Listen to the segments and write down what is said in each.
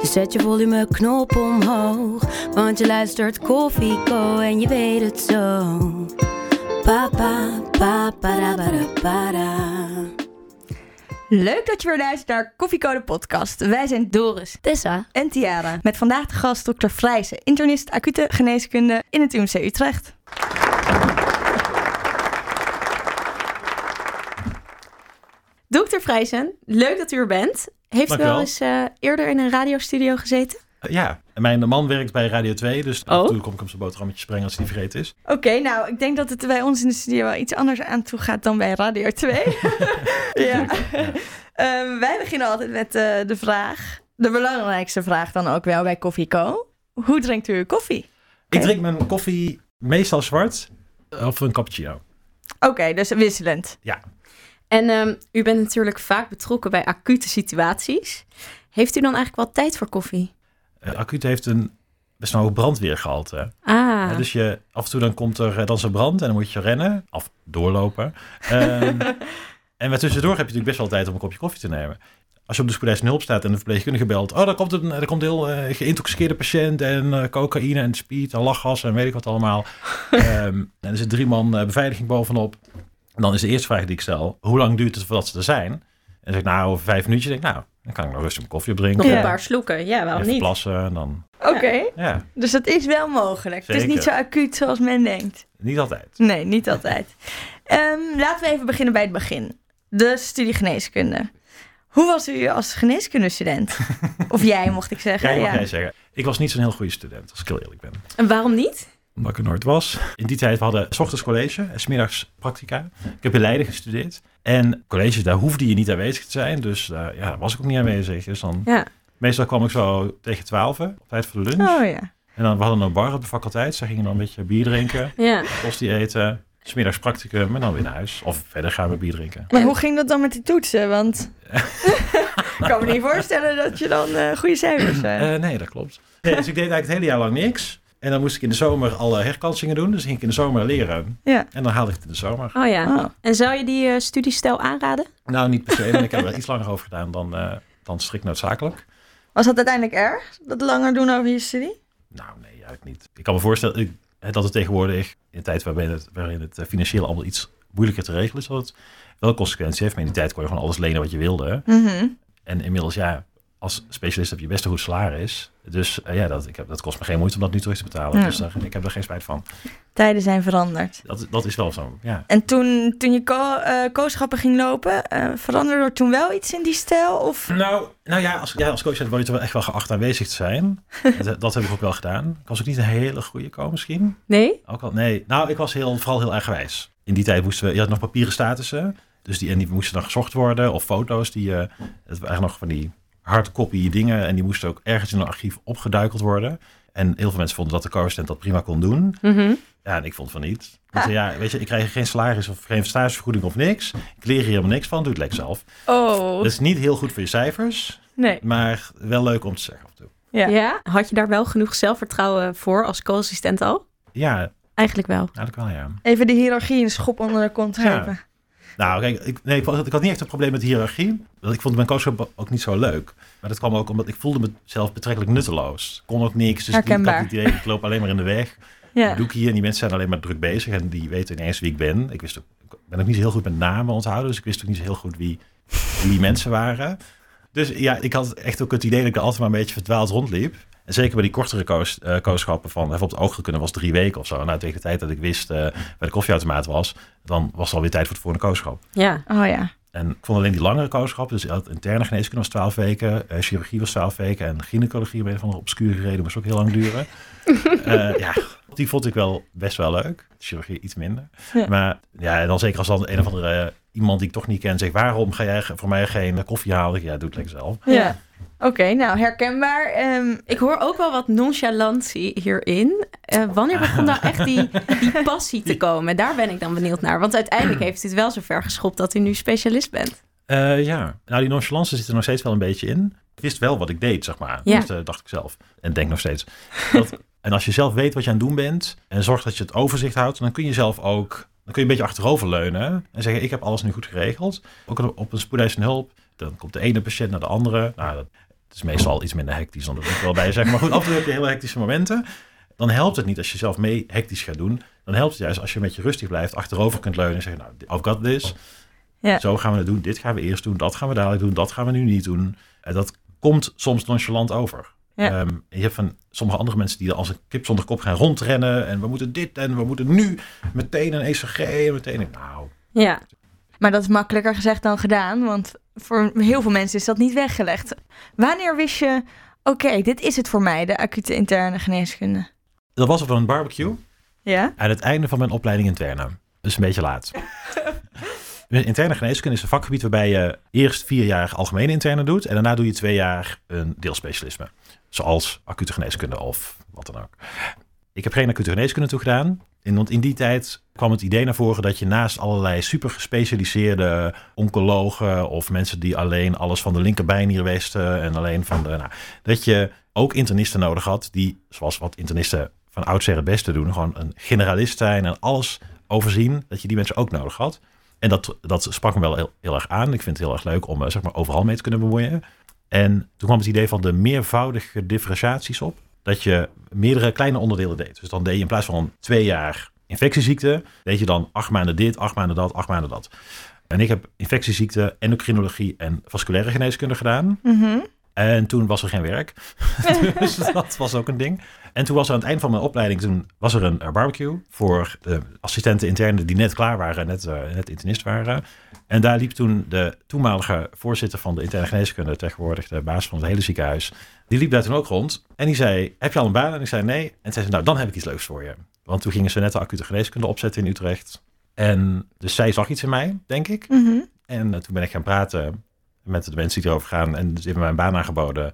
Dus zet je volume knop omhoog. Want je luistert Koffie Co en je weet het zo. Pa pa pa para para para. Leuk dat je weer luistert naar Koffiecode podcast. Wij zijn Doris Tessa. en Tiara. Met vandaag de gast dokter Vrijzen, internist acute geneeskunde in het UMC Utrecht. Dokter Vrijzen, leuk dat u er bent. Heeft u wel eens eh, eerder in een radiostudio gezeten? Uh, Ja, en mijn man werkt bij Radio 2, dus af Oh. en toe kom ik op zijn boterhammetje springen als hij vergeten is. Oké, nou, ik denk dat het bij ons in de studio wel iets anders aan toe gaat dan bij Radio 2. ja. Ehm, wij beginnen altijd met eh, de vraag, de belangrijkste vraag dan ook wel bij Koffieco. Hoe drinkt u uw koffie? Ik drink mijn koffie meestal zwart of een cappuccino. Oké, dus wisselend. En ehm, u bent natuurlijk vaak betrokken bij acute situaties. Heeft u dan eigenlijk wel tijd voor koffie? Uh, Acuut heeft een best wel hoog brandweergehalte. Ah, Uh, dus je, af en toe dan komt er uh, dan zo'n brand en dan moet je rennen of doorlopen. Um, en maar tussendoor heb je natuurlijk best wel tijd om een kopje koffie te nemen. Als je op de spoedeisende hulp staat en de verpleegkundige belt... oh, daar komt een, daar komt een heel uh, geïntoxiceerde patiënt... en cocaïne en speed en lachgas en weet ik wat allemaal. um, en er zit drie man beveiliging bovenop. Dan is de eerste vraag die ik stel... hoe lang duurt het voordat ze er zijn? En dan zeg ik, nou, over vijf minuutjes. denk ik, nou, dan kan ik nog rustig mijn koffie nog Ja. een paar sloeken. Ja, waarom Even niet? plassen en dan... Oké, Ja, dus dat is wel mogelijk. Het is niet zo acuut zoals men denkt. niet altijd. Nee, niet altijd. Ehm, laten we even beginnen bij het begin. De studie geneeskunde. Hoe was u als geneeskundestudent? of jij, mocht ik zeggen. Jij mag ja. jij zeggen. Ik was niet zo'n heel goede student, als ik heel eerlijk ben. En waarom niet? Omdat ik er nooit was. In die tijd we hadden s ochtends college en smiddags practica. Ik heb in Leiden gestudeerd. En colleges, daar hoefde je niet aanwezig te zijn. Dus uh, ja, daar was ik ook niet aanwezig. Dus dan, Ja. meestal kwam ik zo tegen twaalf, op tijd voor de lunch. Oh ja. En dan we hadden een bar op de faculteit. Ze gingen dan een beetje bier drinken, Ja. kost eten. Smiddags practicum en dan weer naar huis. Of verder gaan we bier drinken. Maar hoe ging dat dan met die toetsen? Want ik kan me niet voorstellen dat je dan eh, goede cijfers hebt. Eh, nee, dat klopt. Nee, dus ik deed eigenlijk het hele jaar lang niks. En dan moest ik in de zomer alle herkansingen doen. Dus ging ik in de zomer leren. Ja. En dan haalde ik het in de zomer. Oh ja. Oh. En zou je die eh, studiestijl aanraden? Nou, niet per se. Maar ik heb er iets langer over gedaan dan, uh, dan strikt noodzakelijk. Was dat uiteindelijk erg? Dat langer doen over je studie? Nou, nee, eigenlijk niet. Ik kan me voorstellen ik, dat het tegenwoordig, in een tijd waarin het, waarin het eh, financieel allemaal iets moeilijker te regelen is, dat het wel consequenties heeft. Maar in die tijd kon je gewoon alles lenen wat je wilde. Mhm. En inmiddels, ja, als specialist heb je best een goed salaris. Dus uh, ja, dat, ik heb, dat kost me geen moeite om dat nu terug te betalen. Ja. Dus daar, ik heb er geen spijt van. Tijden zijn veranderd. Dat, dat is wel zo, ja. En toen, toen je ko uh, kooschappen ging lopen, uh, veranderde er toen wel iets in die stijl? Of? Nou, nou ja, als, ja, als coach word je toch wel echt wel geacht aanwezig te zijn. dat, dat heb ik ook wel gedaan. Ik was ook niet een hele goede co misschien. Nee? Ook al, nee. Nou, ik was heel, vooral heel erg wijs. In die tijd moesten we, je had nog papieren statussen. Dus die, en die moesten dan gezocht worden. Of foto's, die, het waren nog van die hardcopy dingen. En die moesten ook ergens in een archief opgeduikeld worden. En heel veel mensen vonden dat de co-assistent dat prima kon doen. Mm -hmm. Ja, en ik vond van niet. Ik zei, ja, weet je, ik krijg geen salaris of geen stagevergoeding of niks. Ik leer hier helemaal niks van, doe het lekker zelf. Oh. Dat is niet heel goed voor je cijfers. Nee. Maar wel leuk om te zeggen af en toe. Ja. ja. Had je daar wel genoeg zelfvertrouwen voor als co-assistent al? Ja. Eigenlijk wel. Eigenlijk wel, ja. Even de hiërarchie een schop onder de kont geven. Ja. Nou, kijk, ik, nee, ik, ik, had niet echt een probleem met de hiërarchie. Want ik vond mijn coachschap ook niet zo leuk. Maar dat kwam ook omdat ik voelde mezelf betrekkelijk nutteloos. Kon ook niks. Dus Herkenbaar. ik had het idee, ik loop alleen maar in de weg. Ja. Doe ik hier en die mensen zijn alleen maar druk bezig. En die weten ineens wie ik ben. Ik wist ook, ik ben ook niet heel goed met namen onthouden. Dus ik wist ook niet zo heel goed wie, wie die mensen waren. Dus ja, ik had echt ook het idee dat ik er altijd maar een beetje verdwaald rondliep. En zeker bij die kortere koos, uh, kooschappen van even op het oog kunnen was drie weken of zo. Nou, tegen de tijd dat ik wist uh, bij de koffieautomaat was, dan was het alweer tijd voor het volgende kooschap. Ja. Oh ja. En ik vond alleen die langere kooschappen, dus interne geneeskunde was 12 weken, uh, chirurgie was 12 weken en gynaecologie bij een van de obscure reden moest ook heel lang duren. uh, ja, die vond ik wel best wel leuk. Chirurgie iets minder. Ja. Maar ja, en dan zeker als dan een of andere iemand die ik toch niet ken zegt, waarom ga jij voor mij geen koffie halen? Ja, doe het lekker zelf. Ja. Oké, nou herkenbaar. Ehm, Ik hoor ook wel wat nonchalantie hierin. Eh, wanneer begon nou echt die, die passie te komen? Daar ben ik dan benieuwd naar. Want uiteindelijk heeft u het wel zover geschopt dat u nu specialist bent. Eh, ja, nou die nonchalance zit er nog steeds wel een beetje in. Ik wist wel wat ik deed, zeg maar. Ja. Dat eh, dacht ik zelf. En denk nog steeds. Dat, en als je zelf weet wat je aan het doen bent en zorgt dat je het overzicht houdt, dan kun je zelf ook, dan kun je een beetje achteroverleunen en zeggen, ik heb alles nu goed geregeld. Ook op- op een spoedeisende hulp, dan komt de ene patiënt naar de andere. Nou, dat is meestal iets minder hectisch dan dat ik wel bij zeg. Maar goed, af en toe heb je hele hectische momenten. Dan helpt het niet als je zelf mee hectisch gaat doen. Dan helpt het juist als je met je rustig blijft, achterover kunt leunen en zeggen, nou, I've got this. Ja. Zo gaan we het doen. Dit gaan we eerst doen. Dat gaan we dadelijk doen. Dat gaan we nu niet doen. En dat komt soms nonchalant over. Ja. Ehm, je hebt van sommige andere mensen die er als een kip zonder kop gaan rondrennen. En we moeten dit en we moeten nu meteen een ECG. En meteen. Nou, Ja. Maar dat is makkelijker gezegd dan gedaan, want voor heel veel mensen is dat niet weggelegd. Wanneer wist je, oké, dit is het voor mij, de acute interne geneeskunde? dat was op een barbecue. Ja? Aan het einde van mijn opleiding interne. Dus een beetje laat. Interne geneeskunde is een vakgebied waarbij je eerst vier jaar algemene interne doet. En daarna doe je twee jaar een deelspecialisme. Zoals acute geneeskunde of wat dan ook. Ik heb geen acute geneeskunde toegedaan. In, want in die tijd kwam het idee naar voren dat je naast allerlei super gespecialiseerde oncologen of mensen die alleen alles van de linkerbijnier wisten en alleen van de. Nou, dat je ook internisten nodig had die, zoals wat internisten van oudsher het beste doen, gewoon een generalist zijn en alles overzien, dat je die mensen ook nodig had. En dat, dat sprak me wel heel, heel erg aan. Ik vind het heel erg leuk om eh, zeg maar, overal mee te kunnen bemoeien. En toen kwam het idee van de meervoudige differentiaties op. Dat je meerdere kleine onderdelen deed. Dus dan deed je in plaats van twee jaar infectieziekte, deed je dan acht maanden dit, acht maanden dat, acht maanden dat. En ik heb infectieziekte, endocrinologie en vasculaire geneeskunde gedaan. Mhm. En toen was er geen werk. dus dat was ook een ding. En toen was er aan het eind van mijn opleiding, toen was er een eh, barbecue voor de assistenten interne die net klaar waren, net, eh, net internist waren. En daar liep toen de toenmalige voorzitter van de interne geneeskunde, tegenwoordig de baas van het hele ziekenhuis, die liep daar toen ook rond. En die zei, heb je al een baan? En ik zei nee. En zei ze, nou dan heb ik iets leuks voor je. Want toen gingen ze net de acute geneeskunde opzetten in Utrecht. En dus zij zag iets in mij, denk ik. Mhm. En eh, toen ben ik gaan praten met de mensen die erover gaan. En dus hebben mij een baan aangeboden.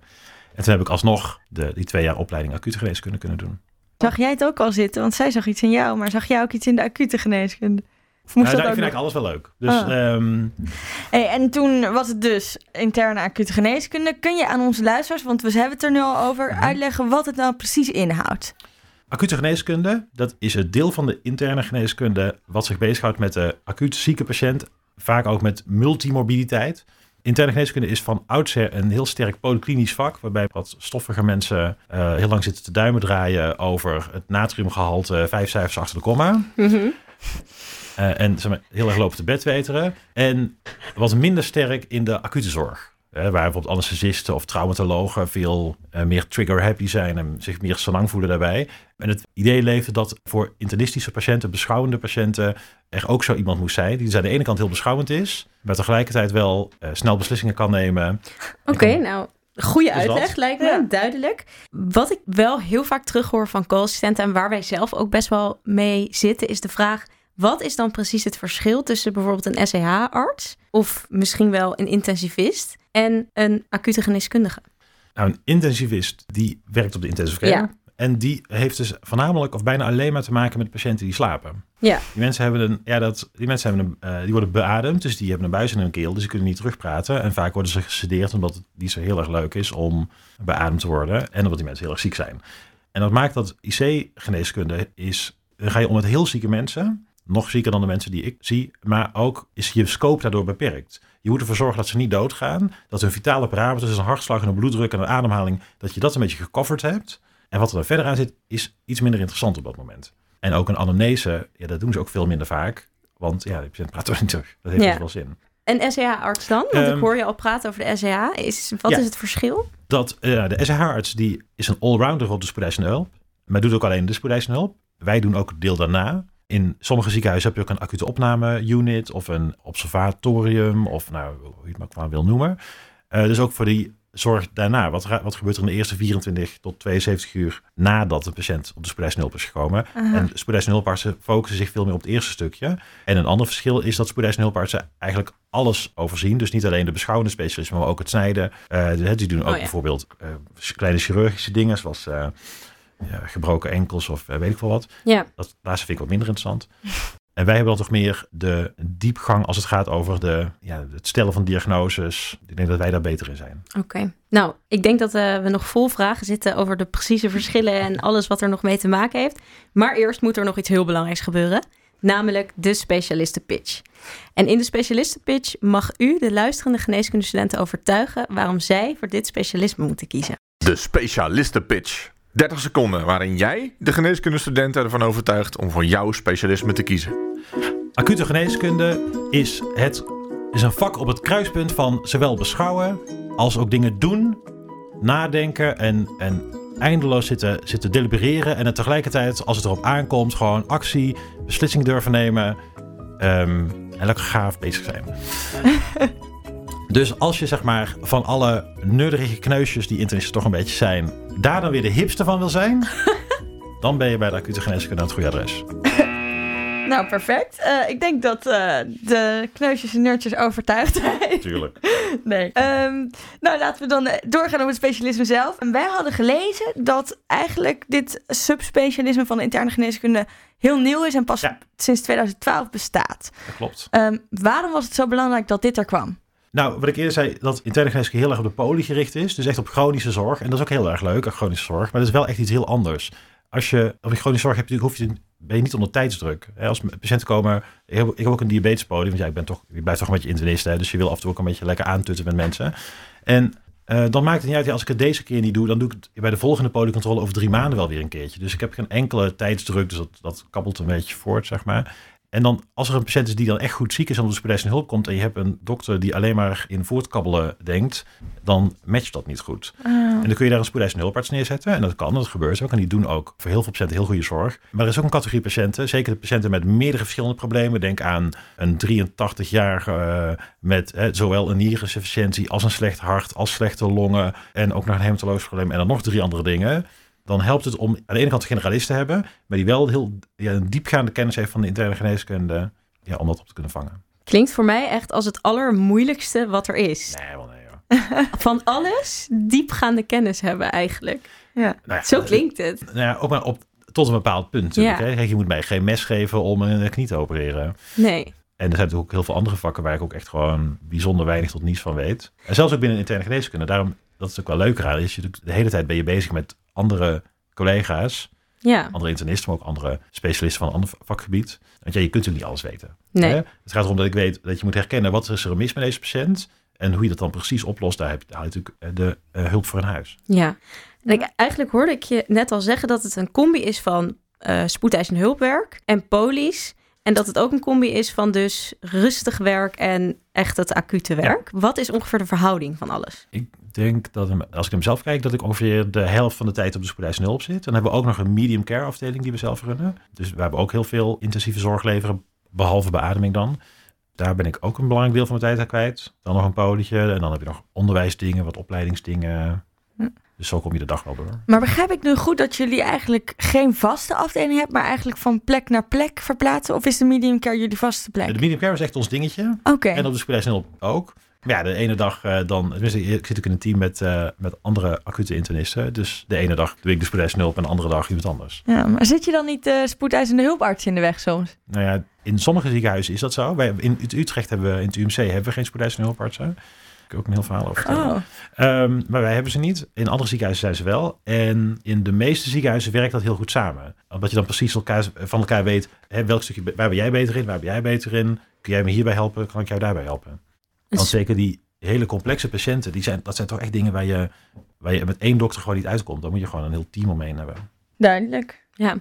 En toen heb ik alsnog de, die twee jaar opleiding acute geneeskunde kunnen doen. Zag jij het ook al zitten? Want zij zag iets in jou, maar zag jij ook iets in de acute geneeskunde? Of moest Nou, dat ik vind nog? eigenlijk alles wel leuk. Dus ehm, Hey, en toen was het dus interne acute geneeskunde. Kun je aan onze luisteraars, want we hebben het er nu al over, Mhm. uitleggen wat het nou precies inhoudt? acute geneeskunde, dat is het deel van de interne geneeskunde wat zich bezighoudt met de acuut zieke patiënt. Vaak ook met multimorbiditeit. Interne geneeskunde is van oudsher een heel sterk polyklinisch vak, waarbij wat stoffige mensen eh, heel lang zitten te duimen draaien over het natriumgehalte, vijf cijfers achter de komma. Eh, en zeg maar, heel erg lopen te bedweteren. En wat minder sterk in de acute zorg. Waar bijvoorbeeld anesthesisten of traumatologen veel eh, meer trigger-happy zijn en zich meer salang voelen daarbij. En het idee leefde dat voor internistische patiënten, beschouwende patiënten, er ook zo iemand moest zijn. Die dus aan de ene kant heel beschouwend is, maar tegelijkertijd wel eh, snel beslissingen kan nemen. Oké, nou, goede Dus dat. uitleg lijkt me, Ja. duidelijk. Wat ik wel heel vaak terughoor van co-assistenten en waar wij zelf ook best wel mee zitten, is de vraag: wat is dan precies het verschil tussen bijvoorbeeld een SEH-arts of misschien wel een intensivist en een acute geneeskundige? Nou, een intensivist die werkt op de intensive care. Ja. En die heeft dus voornamelijk of bijna alleen maar te maken met patiënten die slapen. Ja. Die mensen hebben een, ja, dat, die mensen hebben een, eh, die worden beademd, dus die hebben een buis in hun keel, dus die kunnen niet terugpraten. En vaak worden ze gesedeerd omdat het niet zo heel erg leuk is om beademd te worden en omdat die mensen heel erg ziek zijn. En dat maakt dat IC-geneeskunde is, dan ga je om met heel zieke mensen, nog zieker dan de mensen die ik zie, maar ook is je scope daardoor beperkt. Je moet ervoor zorgen dat ze niet doodgaan, dat hun vitale parameters, dus een hartslag en een bloeddruk en een ademhaling, dat je dat een beetje gecoverd hebt. En wat er dan verder aan zit, is iets minder interessant op dat moment. En ook een anamnese, ja, dat doen ze ook veel minder vaak. Want ja, de patiënt praat toch niet terug. Dat heeft Ja. dus wel zin. En SEH-arts dan? Want ik Ehm, hoor je al praten over de SEH. Is, wat Ja. is het verschil? Dat, eh, de SH-arts die is een allrounder op de spoedeisende hulp. Maar doet ook alleen de spoedeisende hulp. Wij doen ook het deel daarna. In sommige ziekenhuizen heb je ook een acute opname-unit of een observatorium of nou, hoe je het maar qua wil noemen. Eh, dus ook voor die zorg daarna? Wat, wat gebeurt er in de eerste 24 tot 72 uur nadat de patiënt op de spoedeisende hulp is gekomen? Aha. En spoedeisende hulpartsen focussen zich veel meer op het eerste stukje. En een ander verschil is dat spoedeisende hulpartsen eigenlijk alles overzien. Dus niet alleen de beschouwende specialismen, maar ook het snijden. Eh, die- die doen ook Oh ja. bijvoorbeeld eh, kleine chirurgische dingen, zoals gebroken enkels of eh, weet ik veel wat. Ja, Dat laatste vind ik wat minder interessant. En wij hebben dan toch meer de diepgang als het gaat over de, ja, het stellen van diagnoses. Ik denk dat wij daar beter in zijn. oké. Nou, ik denk dat eh, we nog vol vragen zitten over de precieze verschillen en alles wat er nog mee te maken heeft. Maar eerst moet er nog iets heel belangrijks gebeuren. Namelijk de specialistenpitch. En in de specialistenpitch mag u de luisterende geneeskundestudenten overtuigen waarom zij voor dit specialisme moeten kiezen. De specialistenpitch. 30 seconden waarin jij de geneeskundestudenten ervan overtuigt om voor jouw specialisme te kiezen. Acute geneeskunde is, het, is een vak op het kruispunt van zowel beschouwen als ook dingen doen, nadenken en, en eindeloos zitten, zitten delibereren. En het tegelijkertijd, als het erop aankomt, gewoon actie, beslissing durven nemen ehm, en lekker gaaf bezig zijn. Dus als je zeg maar van alle nerdige kneusjes die internisten toch een beetje zijn, daar dan weer de hipste van wil zijn, dan ben je bij de acute geneeskunde aan het goede adres. Nou, perfect. Eh, ik denk dat eh, de kneusjes en nerdjes overtuigd zijn. Tuurlijk. Nee. Ehm, nou, laten we dan eh, doorgaan op het specialisme zelf. En wij hadden gelezen dat eigenlijk dit subspecialisme van de interne geneeskunde heel nieuw is en pas Ja. sinds 2012 bestaat. Dat klopt. Ehm, waarom was het zo belangrijk dat dit er kwam? Nou, wat ik eerder zei, dat interne geneeskunde heel erg op de poli gericht is. Dus echt op chronische zorg. En dat is ook heel erg leuk, chronische zorg. Maar dat is wel echt iets heel anders. Als je op die chronische zorg hebt, hoef je, ben je niet onder tijdsdruk. Als patiënten komen, ik heb, ik heb ook een diabetespoli, want ja, ik ben toch, je blijft toch een beetje internist, hè, dus je wil af en toe ook een beetje lekker aantutten met mensen. En eh, dan maakt het niet uit, ja, als ik het deze keer niet doe, dan doe ik het bij de volgende polycontrole over drie maanden wel weer een keertje. Dus ik heb geen enkele tijdsdruk, dus dat, dat kabbelt een beetje voort, zeg maar. En dan, als er een patiënt is die dan echt goed ziek is en op de spoedeisende hulp komt en je hebt een dokter die alleen maar in voortkabbelen denkt, dan matcht dat niet goed. En dan kun je daar een spoedeisende hulparts neerzetten. En dat kan, dat gebeurt ook. En die doen ook voor heel veel patiënten heel goede zorg. Maar er is ook een categorie patiënten, zeker de patiënten met meerdere verschillende problemen. Denk aan een 83-jarige eh, met eh, zowel een nierinsufficiëntie als een slecht hart, als slechte longen en ook nog een hematologisch probleem en dan nog drie andere dingen. Dan helpt het om aan de ene kant een generalist te hebben, maar die wel heel ja, een diepgaande kennis heeft van de interne geneeskunde, ja, om dat op te kunnen vangen. Klinkt voor mij echt als het allermoeilijkste wat er is. Nee, wel nee hoor. Van alles diepgaande kennis hebben eigenlijk. Ja. Nou ja, Zo klinkt het. Nou ja, ook maar op, tot een bepaald punt natuurlijk. Ja. Hè? Kijk, je moet mij geen mes geven om een knie te opereren. Nee. En er zijn natuurlijk ook heel veel andere vakken waar ik ook echt gewoon bijzonder weinig tot niets van weet. En zelfs ook binnen interne geneeskunde. Daarom, dat is ook wel leuker aan. Is je de hele tijd ben je bezig met andere collega's, Ja. andere internisten, maar ook andere specialisten van een ander vakgebied. Want ja, je kunt natuurlijk niet alles weten. Nee. Hè? Het gaat erom dat ik weet dat je moet herkennen wat is er mis met deze patiënt. En hoe je dat dan precies oplost, daar heb je, natuurlijk eh, de eh, hulp voor in huis. Ja. En ik, eigenlijk hoorde ik je net al zeggen dat het een combi is van eh spoedeisend hulpwerk en polies. En dat het ook een combi is van dus rustig werk en echt het acute werk. Wat is ongeveer de verhouding van alles? Ik denk dat, hem- als ik hem zelf kijk, dat ik ongeveer de helft van de tijd op de spoedeisende hulp zit. En dan hebben we ook nog een medium care afdeling die we zelf runnen. Dus we hebben ook heel veel intensieve zorg leveren, behalve beademing dan. Daar ben ik ook een belangrijk deel van mijn tijd aan kwijt. Dan nog een polietje en dan heb je nog onderwijsdingen, wat opleidingsdingen. Hm. Dus zo kom je de dag wel door. Maar begrijp ik nu goed dat jullie eigenlijk geen vaste afdeling hebben, maar eigenlijk van plek naar plek verplaatsen? Of is de medium care jullie vaste plek? De medium care is echt ons dingetje. Oké. En op de spoedeisende hulp ook. Maar ja, de ene dag eh, dan... tenminste, Ik zit ook in een team met, eh, met andere acute internisten. Dus de ene dag doe ik de spoedeisende hulp en de andere dag iemand anders. Ja, maar zit je dan niet de spoedeisende hulparts in de weg soms? Nou ja, in sommige ziekenhuizen is dat zo. Wij, in Ut- Utrecht hebben we, in het UMC hebben we geen spoedeisende hulpartsen. Daar kun ik ook een heel verhaal over vertellen. Oh, Ehm, maar wij hebben ze niet. In andere ziekenhuizen zijn ze wel. En in de meeste ziekenhuizen werkt dat heel goed samen. Omdat je dan precies elkaar, van elkaar weet, hè, welk stukje, waar ben jij beter in, waar ben jij beter in? Kun jij me hierbij helpen? Kan ik jou daarbij helpen? Want zeker die hele complexe patiënten, die zijn, dat zijn toch echt dingen waar je, waar je met één dokter gewoon niet uitkomt. Dan moet je gewoon een heel team omheen hebben. duidelijk. Ja.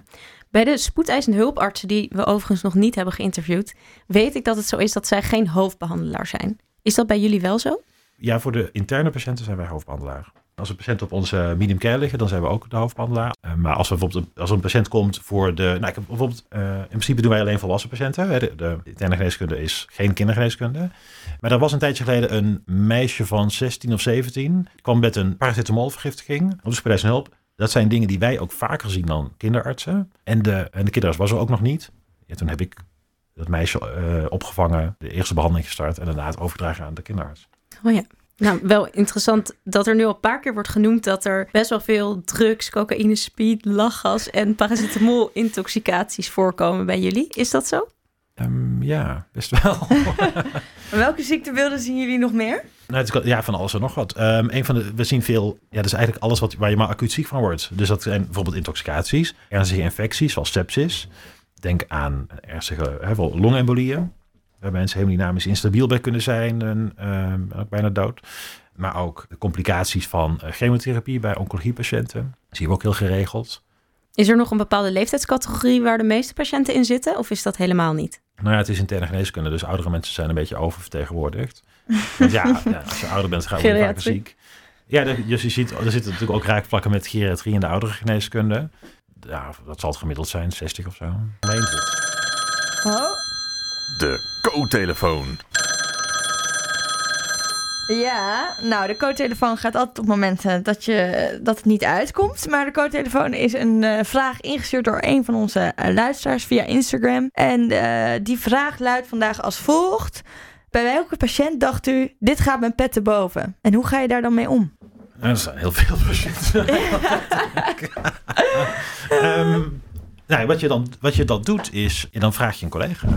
Bij de spoedeisende hulpartsen, die we overigens nog niet hebben geïnterviewd, weet ik dat het zo is dat zij geen hoofdbehandelaar zijn. Is dat bij jullie wel zo? Ja, voor de interne patiënten zijn wij hoofdbehandelaar. Als een patiënt op onze medium care liggen, dan zijn we ook de hoofdbehandelaar. Uh, maar als, bijvoorbeeld, als een patiënt komt voor de... Nou, ik heb bijvoorbeeld, uh, in principe doen wij alleen volwassen patiënten. Hè. De, interne geneeskunde is geen kindergeneeskunde. Maar er was een tijdje geleden een meisje van 16 of 17. kwam met een paracetamolvergiftiging op de spoedeisende hulp. Dat zijn dingen die wij ook vaker zien dan kinderartsen. En de, en de kinderarts was er ook nog niet. Ja, toen heb ik dat meisje uh, opgevangen, de eerste behandeling gestart en daarna het overdragen aan de kinderarts. Oh ja. Nou, wel interessant dat er nu al een paar keer wordt genoemd dat er best wel veel drugs, cocaïne, speed, lachgas en paracetamol-intoxicaties voorkomen bij jullie. Is dat zo? Um, ja, best wel. Welke ziektebeelden zien jullie nog meer? Nou, het, ja, van alles en nog wat. Um, een van de, we zien veel, ja, dat is eigenlijk alles wat, waar je maar acuut ziek van wordt. Dus dat zijn bijvoorbeeld intoxicaties, ernstige infecties zoals sepsis. Denk aan ernstige hè, longembolieën. Waar mensen hemodynamisch instabiel bij kunnen zijn en uh, ook bijna dood. Maar ook de complicaties van uh, chemotherapie bij oncologiepatiënten. Zien we ook heel geregeld. Is er nog een bepaalde leeftijdscategorie waar de meeste patiënten in zitten? Of is dat helemaal niet? Nou ja, het is interne geneeskunde, dus oudere mensen zijn een beetje oververtegenwoordigd. Want ja, ja, als je ouder bent, ga je vaker ziek. Ja, dus je ziet, er zitten natuurlijk ook raakvlakken met geriatrie en de oudere geneeskunde. Ja, dat zal het gemiddeld zijn, 60 of zo. Oh. De co-telefoon. Ja, nou, de co-telefoon gaat altijd op momenten dat, je, dat het niet uitkomt. Maar de co-telefoon is een uh, vraag ingestuurd door een van onze uh, luisteraars via Instagram. En uh, die vraag luidt vandaag als volgt. Bij welke patiënt dacht u, dit gaat mijn pet te boven? En hoe ga je daar dan mee om? Er zijn heel veel patiënten. um, nou, wat, je dan, wat je dan doet is, dan vraag je een collega.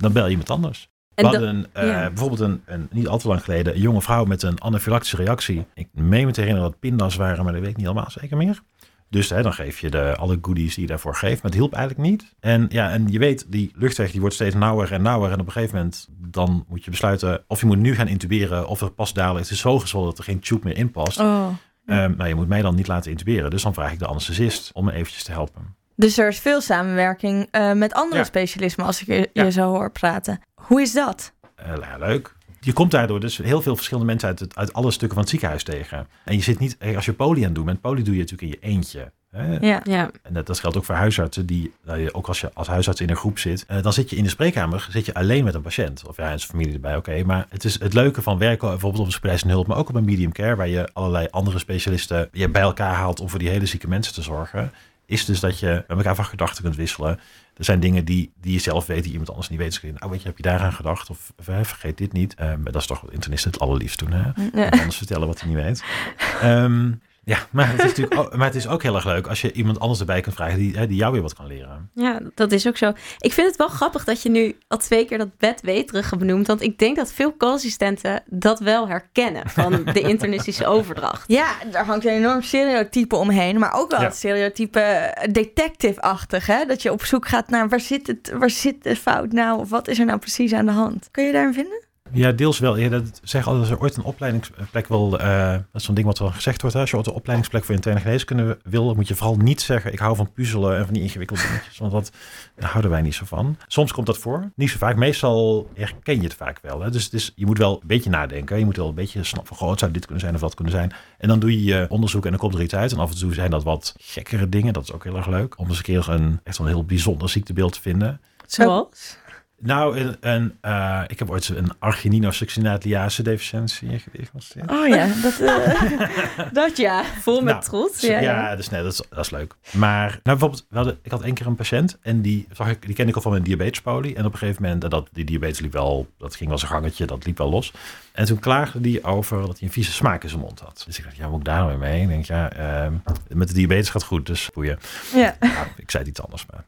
Dan bel je iemand anders. We hadden uh, ja. bijvoorbeeld een, een, niet al te lang geleden een jonge vrouw met een anafylactische reactie. Ik meen me te herinneren dat pindas waren, maar dat weet ik niet helemaal zeker meer. Dus hè, dan geef je de, alle goodies die je daarvoor geeft. Maar het hielp eigenlijk niet. En, ja, en je weet, die luchtweg die wordt steeds nauwer en nauwer. En op een gegeven moment dan moet je besluiten of je moet nu gaan intuberen. Of er pas dadelijk, het is zo gezwollen dat er geen tube meer in past. Oh. Um, nou, je moet mij dan niet laten intuberen. Dus dan vraag ik de anesthesist om me eventjes te helpen. Dus er is veel samenwerking uh, met andere ja. specialismen als ik je, ja. je zo hoor praten. Hoe is dat? Uh, leuk. Je komt daardoor dus heel veel verschillende mensen uit, het, uit alle stukken van het ziekenhuis tegen. En je zit niet, als je poli aan het doen bent, poli doe je natuurlijk in je eentje. Hè? Ja, ja. En dat, dat geldt ook voor huisartsen, die, ook als je als huisarts in een groep zit, uh, dan zit je in de spreekkamer zit je alleen met een patiënt. Of ja, en zijn familie erbij, oké. Okay. Maar het is het leuke van werken bijvoorbeeld op een spoedeisende hulp, maar ook op een medium care, waar je allerlei andere specialisten je bij elkaar haalt om voor die hele zieke mensen te zorgen is dus dat je met elkaar van gedachten kunt wisselen. Er zijn dingen die, die je zelf weet, die iemand anders niet weet. Dus nou, weet je, heb je daaraan gedacht? Of vergeet dit niet. Um, dat is toch wat internisten het allerliefst doen. Hè? Ja. Anders vertellen wat hij niet weet. Um, ja, maar het, is natuurlijk ook, maar het is ook heel erg leuk als je iemand anders erbij kunt vragen die, die jou weer wat kan leren. Ja, dat is ook zo. Ik vind het wel grappig dat je nu al twee keer dat bedweterige benoemt. Want ik denk dat veel co-assistenten dat wel herkennen van de internistische overdracht. Ja, daar hangt een enorm stereotype omheen. Maar ook wel ja. het stereotype detective-achtig. Hè? Dat je op zoek gaat naar waar zit, het, waar zit de fout nou? Of wat is er nou precies aan de hand? Kun je daarin vinden? Ja, deels wel. Ja, dat zeg altijd als er ooit een opleidingsplek wil. Uh, dat is zo'n ding wat wel gezegd wordt. Hè? Als je ooit een opleidingsplek voor interne geneeskunde wil, moet je vooral niet zeggen: ik hou van puzzelen en van die ingewikkelde dingetjes. Want dat daar houden wij niet zo van. Soms komt dat voor. Niet zo vaak. Meestal herken je het vaak wel. Hè? Dus, dus je moet wel een beetje nadenken. Je moet wel een beetje snappen van: goh, zou dit kunnen zijn of wat kunnen zijn. En dan doe je je onderzoek en dan komt er iets uit. En af en toe zijn dat wat gekkere dingen. Dat is ook heel erg leuk. Om eens een keer een echt een heel bijzonder ziektebeeld te vinden. Zoals? Nou, een, een, uh, ik heb ooit een argininosuccinatliase deficiëntie gediagnosticeerd. Oh ja, dat, uh, dat ja, vol met nou, trots. Ja, dus nee, dat is, dat is leuk. Maar nou, bijvoorbeeld, hadden, ik had één keer een patiënt en die, zag ik, die kende ik al van mijn diabetespolie. En op een gegeven moment, dat, die diabetes liep wel, dat ging wel zijn gangetje, dat liep wel los. En toen klaagde die over dat hij een vieze smaak in zijn mond had. Dus ik dacht, ja, moet ik daar nou mee? Ik denk, ja, uh, met de diabetes gaat goed, dus boeien. Ja. Nou, ik zei het iets anders, maar.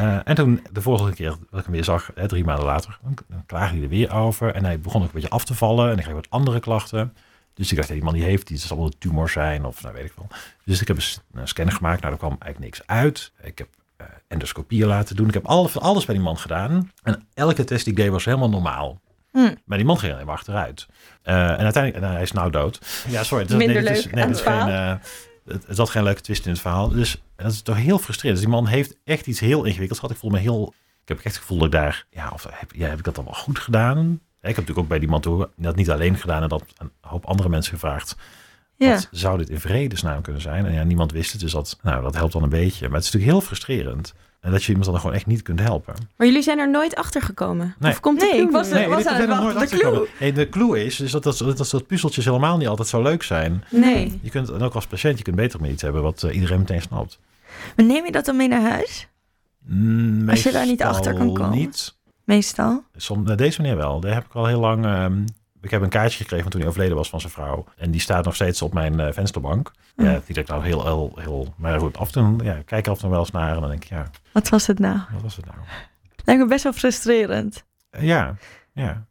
Uh, en toen, de volgende keer dat ik hem weer zag, hè, drie maanden later, dan klaagde hij er weer over. En hij begon ook een beetje af te vallen en ik kreeg wat andere klachten. Dus ik dacht, ja, die man die heeft iets, dat zal wel een tumor zijn of nou weet ik wel. Dus ik heb een scan gemaakt, nou, er kwam eigenlijk niks uit. Ik heb uh, endoscopieën laten doen. Ik heb alles, alles bij die man gedaan. En elke test die ik deed was helemaal normaal. Hm. Maar die man ging alleen maar achteruit. Uh, en uiteindelijk, nou, hij is nou dood. Ja, sorry. Dat, Minder nee, leuk is, nee, dat is het geen, uh, het, het zat geen leuke twist in het verhaal. Dus dat is toch heel frustrerend. Dus die man heeft echt iets heel ingewikkelds gehad. Ik voel me heel... Ik heb echt het gevoel dat ik daar... Ja, of heb, ja, heb ik dat dan wel goed gedaan? Ik heb natuurlijk ook bij die man toe, dat niet alleen gedaan en dat een hoop andere mensen gevraagd Ja. Wat zou dit in vredesnaam kunnen zijn? En ja, niemand wist het, dus dat, nou, dat helpt dan een beetje. Maar het is natuurlijk heel frustrerend. En dat je iemand dan gewoon echt niet kunt helpen. Maar jullie zijn er nooit achter gekomen? Nee. Of komt de Nee, ik was er- Nee, was er nooit. De achtergekomen. Hey, de clue is dus dat, dat, dat, dat soort puzzeltjes helemaal niet altijd zo leuk zijn. Nee. Je kunt, en ook als patiënt, je kunt beter met iets hebben wat eh, iedereen meteen snapt. Maar neem je dat dan mee naar huis? Mm, Als je daar niet meestal achter kan komen. Niet. Meestal. Som, nou, deze meneer wel. Daar heb ik al heel lang... ehm, ik heb een kaartje gekregen van toen hij overleden was van zijn vrouw. En die staat nog steeds op mijn eh, vensterbank. Mm. Ja, die ik nou heel, heel, heel... Maar goed, af en toe ja, ik kijk er af en toe wel eens naar. En dan denk ik, ja, Wat was het nou? wat was het nou? Lijkt me best wel frustrerend. Eh, ja, ja.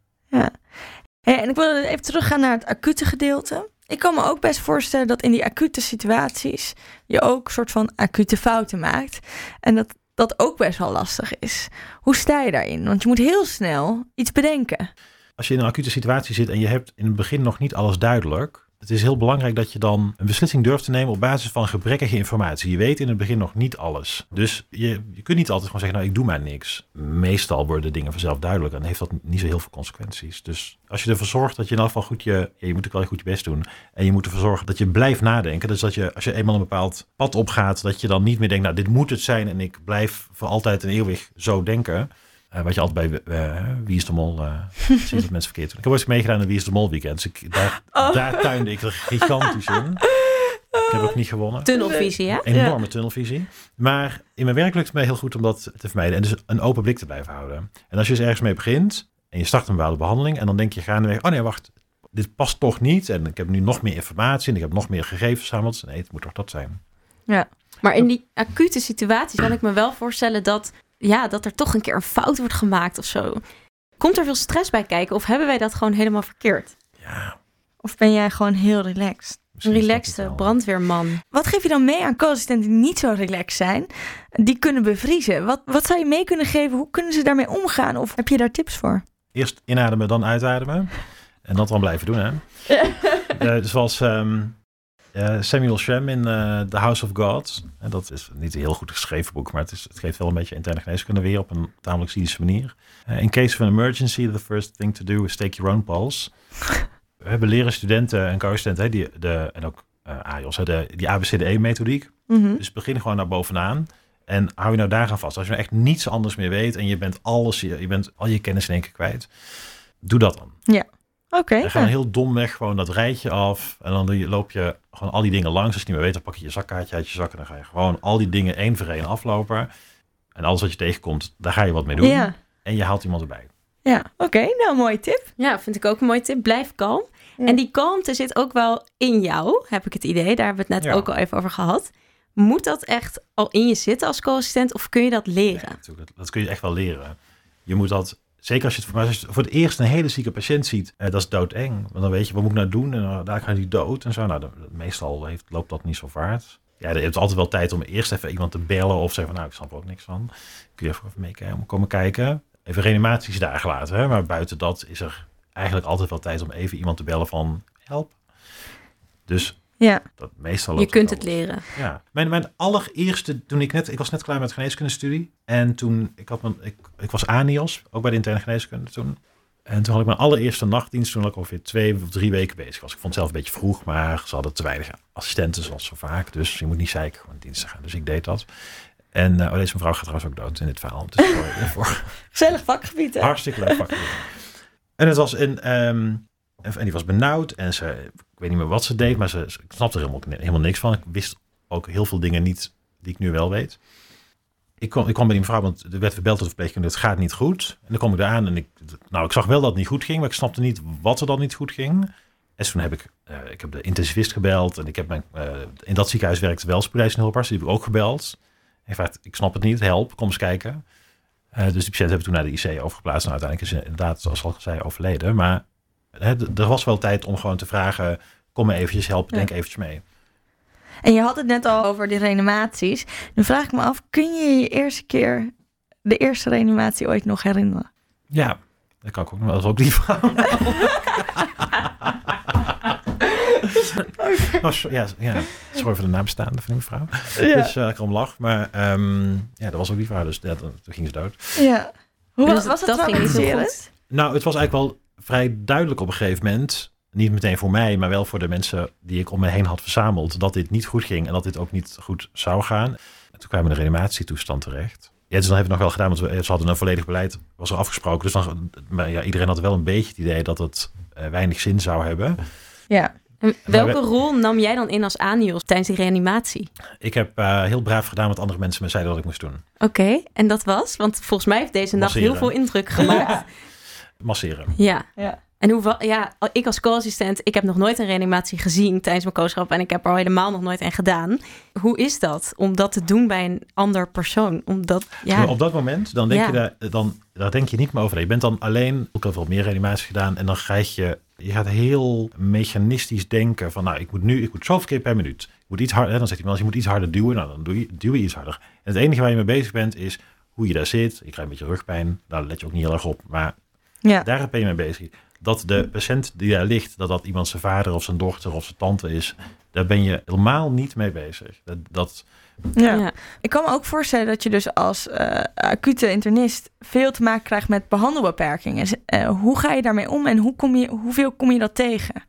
Hey, en ik wil even teruggaan naar het acute gedeelte. Ik kan me ook best voorstellen dat in die acute situaties je ook soort van acute fouten maakt. En dat dat ook best wel lastig is. Hoe sta je daarin? Want je moet heel snel iets bedenken. Als je in een acute situatie zit en je hebt in het begin nog niet alles duidelijk. Het is heel belangrijk dat je dan een beslissing durft te nemen op basis van gebrekkige informatie. Je weet in het begin nog niet alles. Dus je, je kunt niet altijd gewoon zeggen, nou ik doe maar niks. Meestal worden dingen vanzelf duidelijk en heeft dat niet zo heel veel consequenties. Dus als je ervoor zorgt dat je in elk geval goed je, je moet ook wel goed je best doen. En je moet ervoor zorgen dat je blijft nadenken. Dus dat je als je eenmaal een bepaald pad opgaat, dat je dan niet meer denkt, nou dit moet het zijn en ik blijf voor altijd en eeuwig zo denken. Eh, wat je altijd bij eh, Wie is de Mol eh ziet dat mensen verkeerd doen. Ik heb ooit meegedaan aan Wie is de Mol weekend. Dus ik, daar, Oh. daar tuinde ik er gigantisch in. Ik heb ook niet gewonnen. Tunnelvisie, hè? Enorme tunnelvisie. Maar in mijn werk lukt het mij heel goed om dat te vermijden. En dus een open blik te blijven houden. En als je dus ergens mee begint en je start een bepaalde behandeling. En dan denk je gaandeweg, oh nee, wacht. Dit past toch niet. En ik heb nu nog meer informatie en ik heb nog meer gegevens verzameld. Nee, het moet toch dat zijn. Maar in die acute situaties kan ik me wel voorstellen dat, ja, dat er toch een keer een fout wordt gemaakt of zo. Komt er veel stress bij kijken of hebben wij dat gewoon helemaal verkeerd? Ja, Of ben jij gewoon heel relaxed? Een relaxte brandweerman. Wat geef je dan mee aan co-assistenten die niet zo relaxed zijn? Die kunnen bevriezen. Wat, wat zou je mee kunnen geven? Hoe kunnen ze daarmee omgaan? Of heb je daar tips voor? Eerst inademen, dan uitademen. En dat dan blijven doen, hè? Eh, zoals ehm, eh, Samuel Shem in eh, The House of God. En dat is niet een heel goed geschreven boek, maar het, is, het geeft wel een beetje interne geneeskunde weer op een tamelijk cynische manier. Eh, in case of an emergency, the first thing to do is take your own pulse. We hebben leren studenten en co-studenten, die, de, en ook AJOS, de, die ABCDE-methodiek. Mhm. Dus begin gewoon naar bovenaan. En hou je nou daar aan vast. Als je nou echt niets anders meer weet en je bent alles, je, je bent al je kennis in één keer kwijt. Doe dat dan. Oké. En ga dan heel domweg gewoon dat rijtje af. En dan loop je gewoon al die dingen langs. Als je niet meer weet, dan pak je je zakkaartje uit je zak. En dan ga je gewoon al die dingen één voor één aflopen. En alles wat je tegenkomt, daar ga je wat mee doen. Ja, En je haalt iemand erbij. ja. oké. Nou, mooie tip. Ja, vind ik ook een mooie tip. Blijf kalm. Ja. En die kalmte zit ook wel in jou, heb ik het idee. Daar hebben we het net Ja. ook al even over gehad. Moet dat echt al in je zitten als co-assistent of kun je dat Ja, leren? natuurlijk, dat, dat kun je echt wel leren. Je moet dat, zeker als je het voor, als je voor het eerst een hele zieke patiënt ziet, eh, dat is doodeng. Want dan weet je, wat moet ik nou doen? En dan, daar gaat hij dood en zo. Nou, meestal heeft, loopt dat niet zo vaart. Ja, je hebt altijd wel tijd om eerst even iemand te bellen of zeggen van, nou, ik snap er ook niks van. Kun je even meekijken, komen kijken. Even reanimaties daar gelaten, hè? maar buiten dat is er eigenlijk altijd wel tijd om even iemand te bellen van, help. Dus Ja. dat meestal Je kunt het leren. Ja, mijn, mijn allereerste, toen ik net, ik was net klaar met geneeskundestudie. En toen, ik, had mijn, ik, ik was ANIOS, ook bij de interne geneeskunde toen. En toen had ik mijn allereerste nachtdienst, toen ik ongeveer twee of drie weken bezig was. Ik vond het zelf een beetje vroeg, maar ze hadden te weinig assistenten, zoals zo vaak. Dus je moet niet zeiken, gewoon in dienst te gaan. Dus ik deed dat. En eh, oh, deze mevrouw gaat trouwens ook dood in dit verhaal. Dus. Gezellig vakgebied, hè? Hartstikke leuk vakgebied. En het was een, ehm, en die was benauwd en ze, ik weet niet meer wat ze deed, maar ze, ik snapte er helemaal, helemaal niks van. Ik wist ook heel veel dingen niet die ik nu wel weet. Ik kwam, ik kwam bij die mevrouw, want er werd verbeld door de het gaat niet goed. En dan kom ik daar aan en ik, nou, ik zag wel dat het niet goed ging, maar ik snapte niet wat er dan niet goed ging. En toen heb ik, eh, ik heb de intensivist gebeld en ik heb mijn, eh, in dat ziekenhuis werkte wel spoedeisendhulparts, die heb ik ook gebeld. En gevraagd, ik snap het niet, help, kom eens kijken. Eh, dus die patiënt hebben toen naar de IC overgeplaatst. Nou, uiteindelijk is inderdaad, zoals al zei, overleden. Maar er was wel tijd om gewoon te vragen, kom me eventjes helpen, Ja. denk eventjes mee. En je had het net al over die reanimaties. Nu vraag ik me af, kun je je eerste keer de eerste reanimatie ooit nog herinneren? Ja, dat kan ik ook nog wel. Dat is ook die vrouw. Oh, ja, ja, sorry voor de nabestaande van die mevrouw. Ja. Dus uh, ik om lach. Maar ehm, ja, dat was ook die vrouw. Dus ja, toen, toen ging ze dood. ja. Hoe was, Dus was het dat ging niet zo goed. Nou, het was eigenlijk wel vrij duidelijk op een gegeven moment. niet meteen voor mij, maar wel voor de mensen die ik om me heen had verzameld, dat dit niet goed ging en dat dit ook niet goed zou gaan. En toen kwamen we in een reanimatietoestand terecht. Ja, dus dan hebben we nog wel gedaan, want we, ze hadden een volledig beleid, was er afgesproken. Dus dan, maar ja, iedereen had wel een beetje het idee dat het eh, weinig zin zou hebben. Ja. En welke we- rol nam jij dan in als Anios tijdens die reanimatie? Ik heb eh, heel braaf gedaan wat andere mensen me zeiden dat ik moest doen. Oké, en dat was? Want volgens mij heeft deze nacht heel veel indruk gemaakt. Masseren. Ja. Ja. En hoe, va- ja, ik als co-assistent, ik heb nog nooit een reanimatie gezien tijdens mijn co-schap en ik heb er al helemaal nog nooit een gedaan. Hoe is dat om dat te doen bij een ander persoon? Omdat, ja, Maar op dat moment, dan denk, Ja. je daar, dan, daar denk je niet meer over. Je bent dan alleen, ik heb wel meer reanimaties gedaan, en dan krijg je, je gaat heel mechanistisch denken van, nou, ik moet nu, ik moet zoveel keer per minuut. Ik moet iets harder, dan zegt iemand, je moet iets harder duwen, nou, dan doe je, duw je iets harder. En het enige waar je mee bezig bent, is hoe je daar zit. Ik krijg een beetje rugpijn, daar let je ook niet heel erg op, maar Ja. daar ben je mee bezig. Dat de patiënt die daar ligt, dat dat iemand zijn vader of zijn dochter of zijn tante is, daar ben je helemaal niet mee bezig. Dat, dat Ja. Ja. Ik kan me ook voorstellen dat je dus als eh, acute internist veel te maken krijgt met behandelbeperkingen. Eh, hoe ga je daarmee om en hoe kom je, hoeveel kom je dat tegen?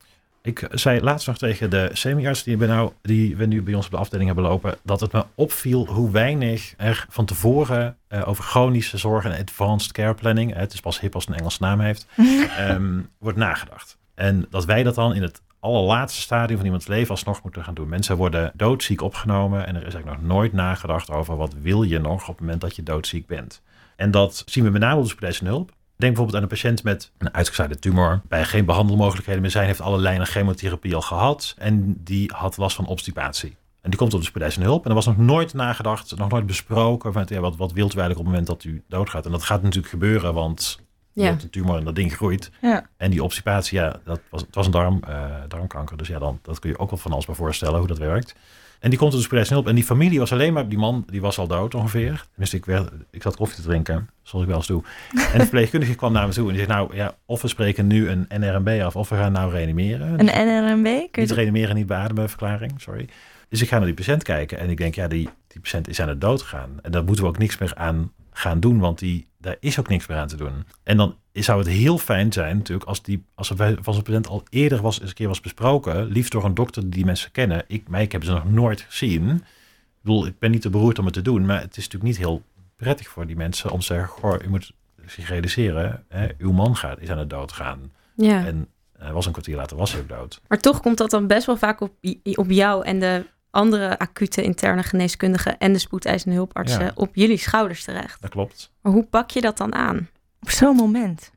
Ik zei laatst nog tegen de semi-arts die we, nou, die we nu bij ons op de afdeling hebben lopen, dat het me opviel hoe weinig er van tevoren eh, over chronische zorg en advanced care planning, het is pas hip als het een Engelse naam heeft, ehm, wordt nagedacht. En dat wij dat dan in het allerlaatste stadium van iemands leven alsnog moeten gaan doen. Mensen worden doodziek opgenomen en er is eigenlijk nog nooit nagedacht over wat wil je nog op het moment dat je doodziek bent. En dat zien we met name op de spoedeisende hulp. Denk bijvoorbeeld aan een patiënt met een uitgezaaide tumor. Bij geen behandelmogelijkheden meer zijn, heeft alle lijnen chemotherapie al gehad. En die had last van obstipatie. En die komt op de spoedeisende hulp. En er was nog nooit nagedacht, nog nooit besproken. Van, ja, wat, wat wilt u eigenlijk op het moment dat u doodgaat? En dat gaat natuurlijk gebeuren, want je Ja. hebt een tumor en dat ding groeit. Ja. En die obstipatie, ja, dat was, het was een darm, eh, darmkanker. Dus ja, dan, dat kun je ook wel van alles bij voorstellen hoe dat werkt. En die komt spoedeisende hulp. En die familie was alleen maar, die man die was al dood ongeveer. Tenminste, ik, werd, ik zat koffie te drinken, zoals ik wel eens doe. En de verpleegkundige kwam naar me toe en die zei, nou ja, of we spreken nu een NRMB af, of we gaan nou reanimeren. Een NRMB? Kun je Niet reanimeren, niet beademen, verklaring, sorry. Dus ik ga naar die patiënt kijken en ik denk, ja, die, die patiënt is aan het dood gegaan. En daar moeten we ook niks meer aan gaan doen, want die, daar is ook niks meer aan te doen. En dan zou het heel fijn zijn natuurlijk als, die, als er van zo'n patiënt al eerder was, eens een keer was besproken, liefst door een dokter die die mensen kennen. Ik, mij, ik heb ze nog nooit gezien. Ik bedoel, ik ben niet te beroerd om het te doen, maar het is natuurlijk niet heel prettig voor die mensen om te zeggen, goh, u moet zich realiseren, hè, uw man gaat, is aan het doodgaan. ja. En hij was een kwartier later was hij ook dood. Maar toch komt dat dan best wel vaak op, op jou en de andere acute interne geneeskundigen en de spoedeisende hulpartsen Ja. op jullie schouders terecht. Dat klopt. Maar hoe pak je dat dan aan? Op zo'n moment.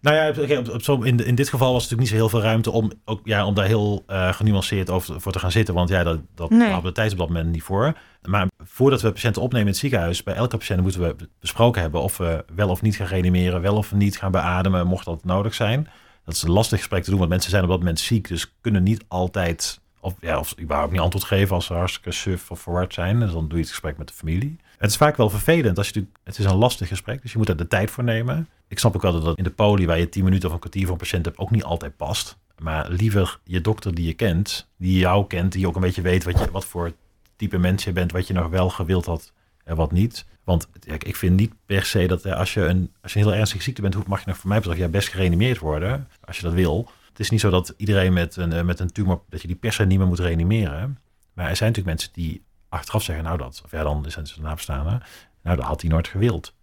Nou ja, oké, op, op zo, in, in dit geval was er natuurlijk niet zo heel veel ruimte om, ook, ja, om daar heel eh, genuanceerd over te- voor te gaan zitten. Want ja, dat, dat Nee. hadden we de tijd op dat moment niet voor. Maar voordat we patiënten opnemen in het ziekenhuis, bij elke patiënt moeten we besproken hebben of we wel of niet gaan reanimeren, wel of niet gaan beademen, mocht dat nodig zijn. Dat is een lastig gesprek te doen, want mensen zijn op dat moment ziek, dus kunnen niet altijd, of, ja, of überhaupt niet antwoord geven als ze hartstikke suf of verward zijn. Dus dan doe je het gesprek met de familie. Het is vaak wel vervelend. Als je, het is een lastig gesprek, dus je moet er de tijd voor nemen. Ik snap ook wel dat in de poli, waar je 10 minuten of een kwartier voor een patiënt hebt, ook niet altijd past. Maar liever je dokter die je kent, die jou kent, die ook een beetje weet wat, je, wat voor type mens je bent, wat je nog wel gewild had en wat niet. Want ik vind niet per se dat eh, als je een, als je een heel ernstige ziekte bent, mag je nog voor mij betreft ja, best gereanimeerd worden, als je dat wil. Het is niet zo dat iedereen met een, eh, met een tumor, dat je die per se niet meer moet reanimeren. Maar er zijn natuurlijk mensen die achteraf zeggen, nou dat, of ja, dan zijn ze nabestaanden, nou dat had hij nooit gewild.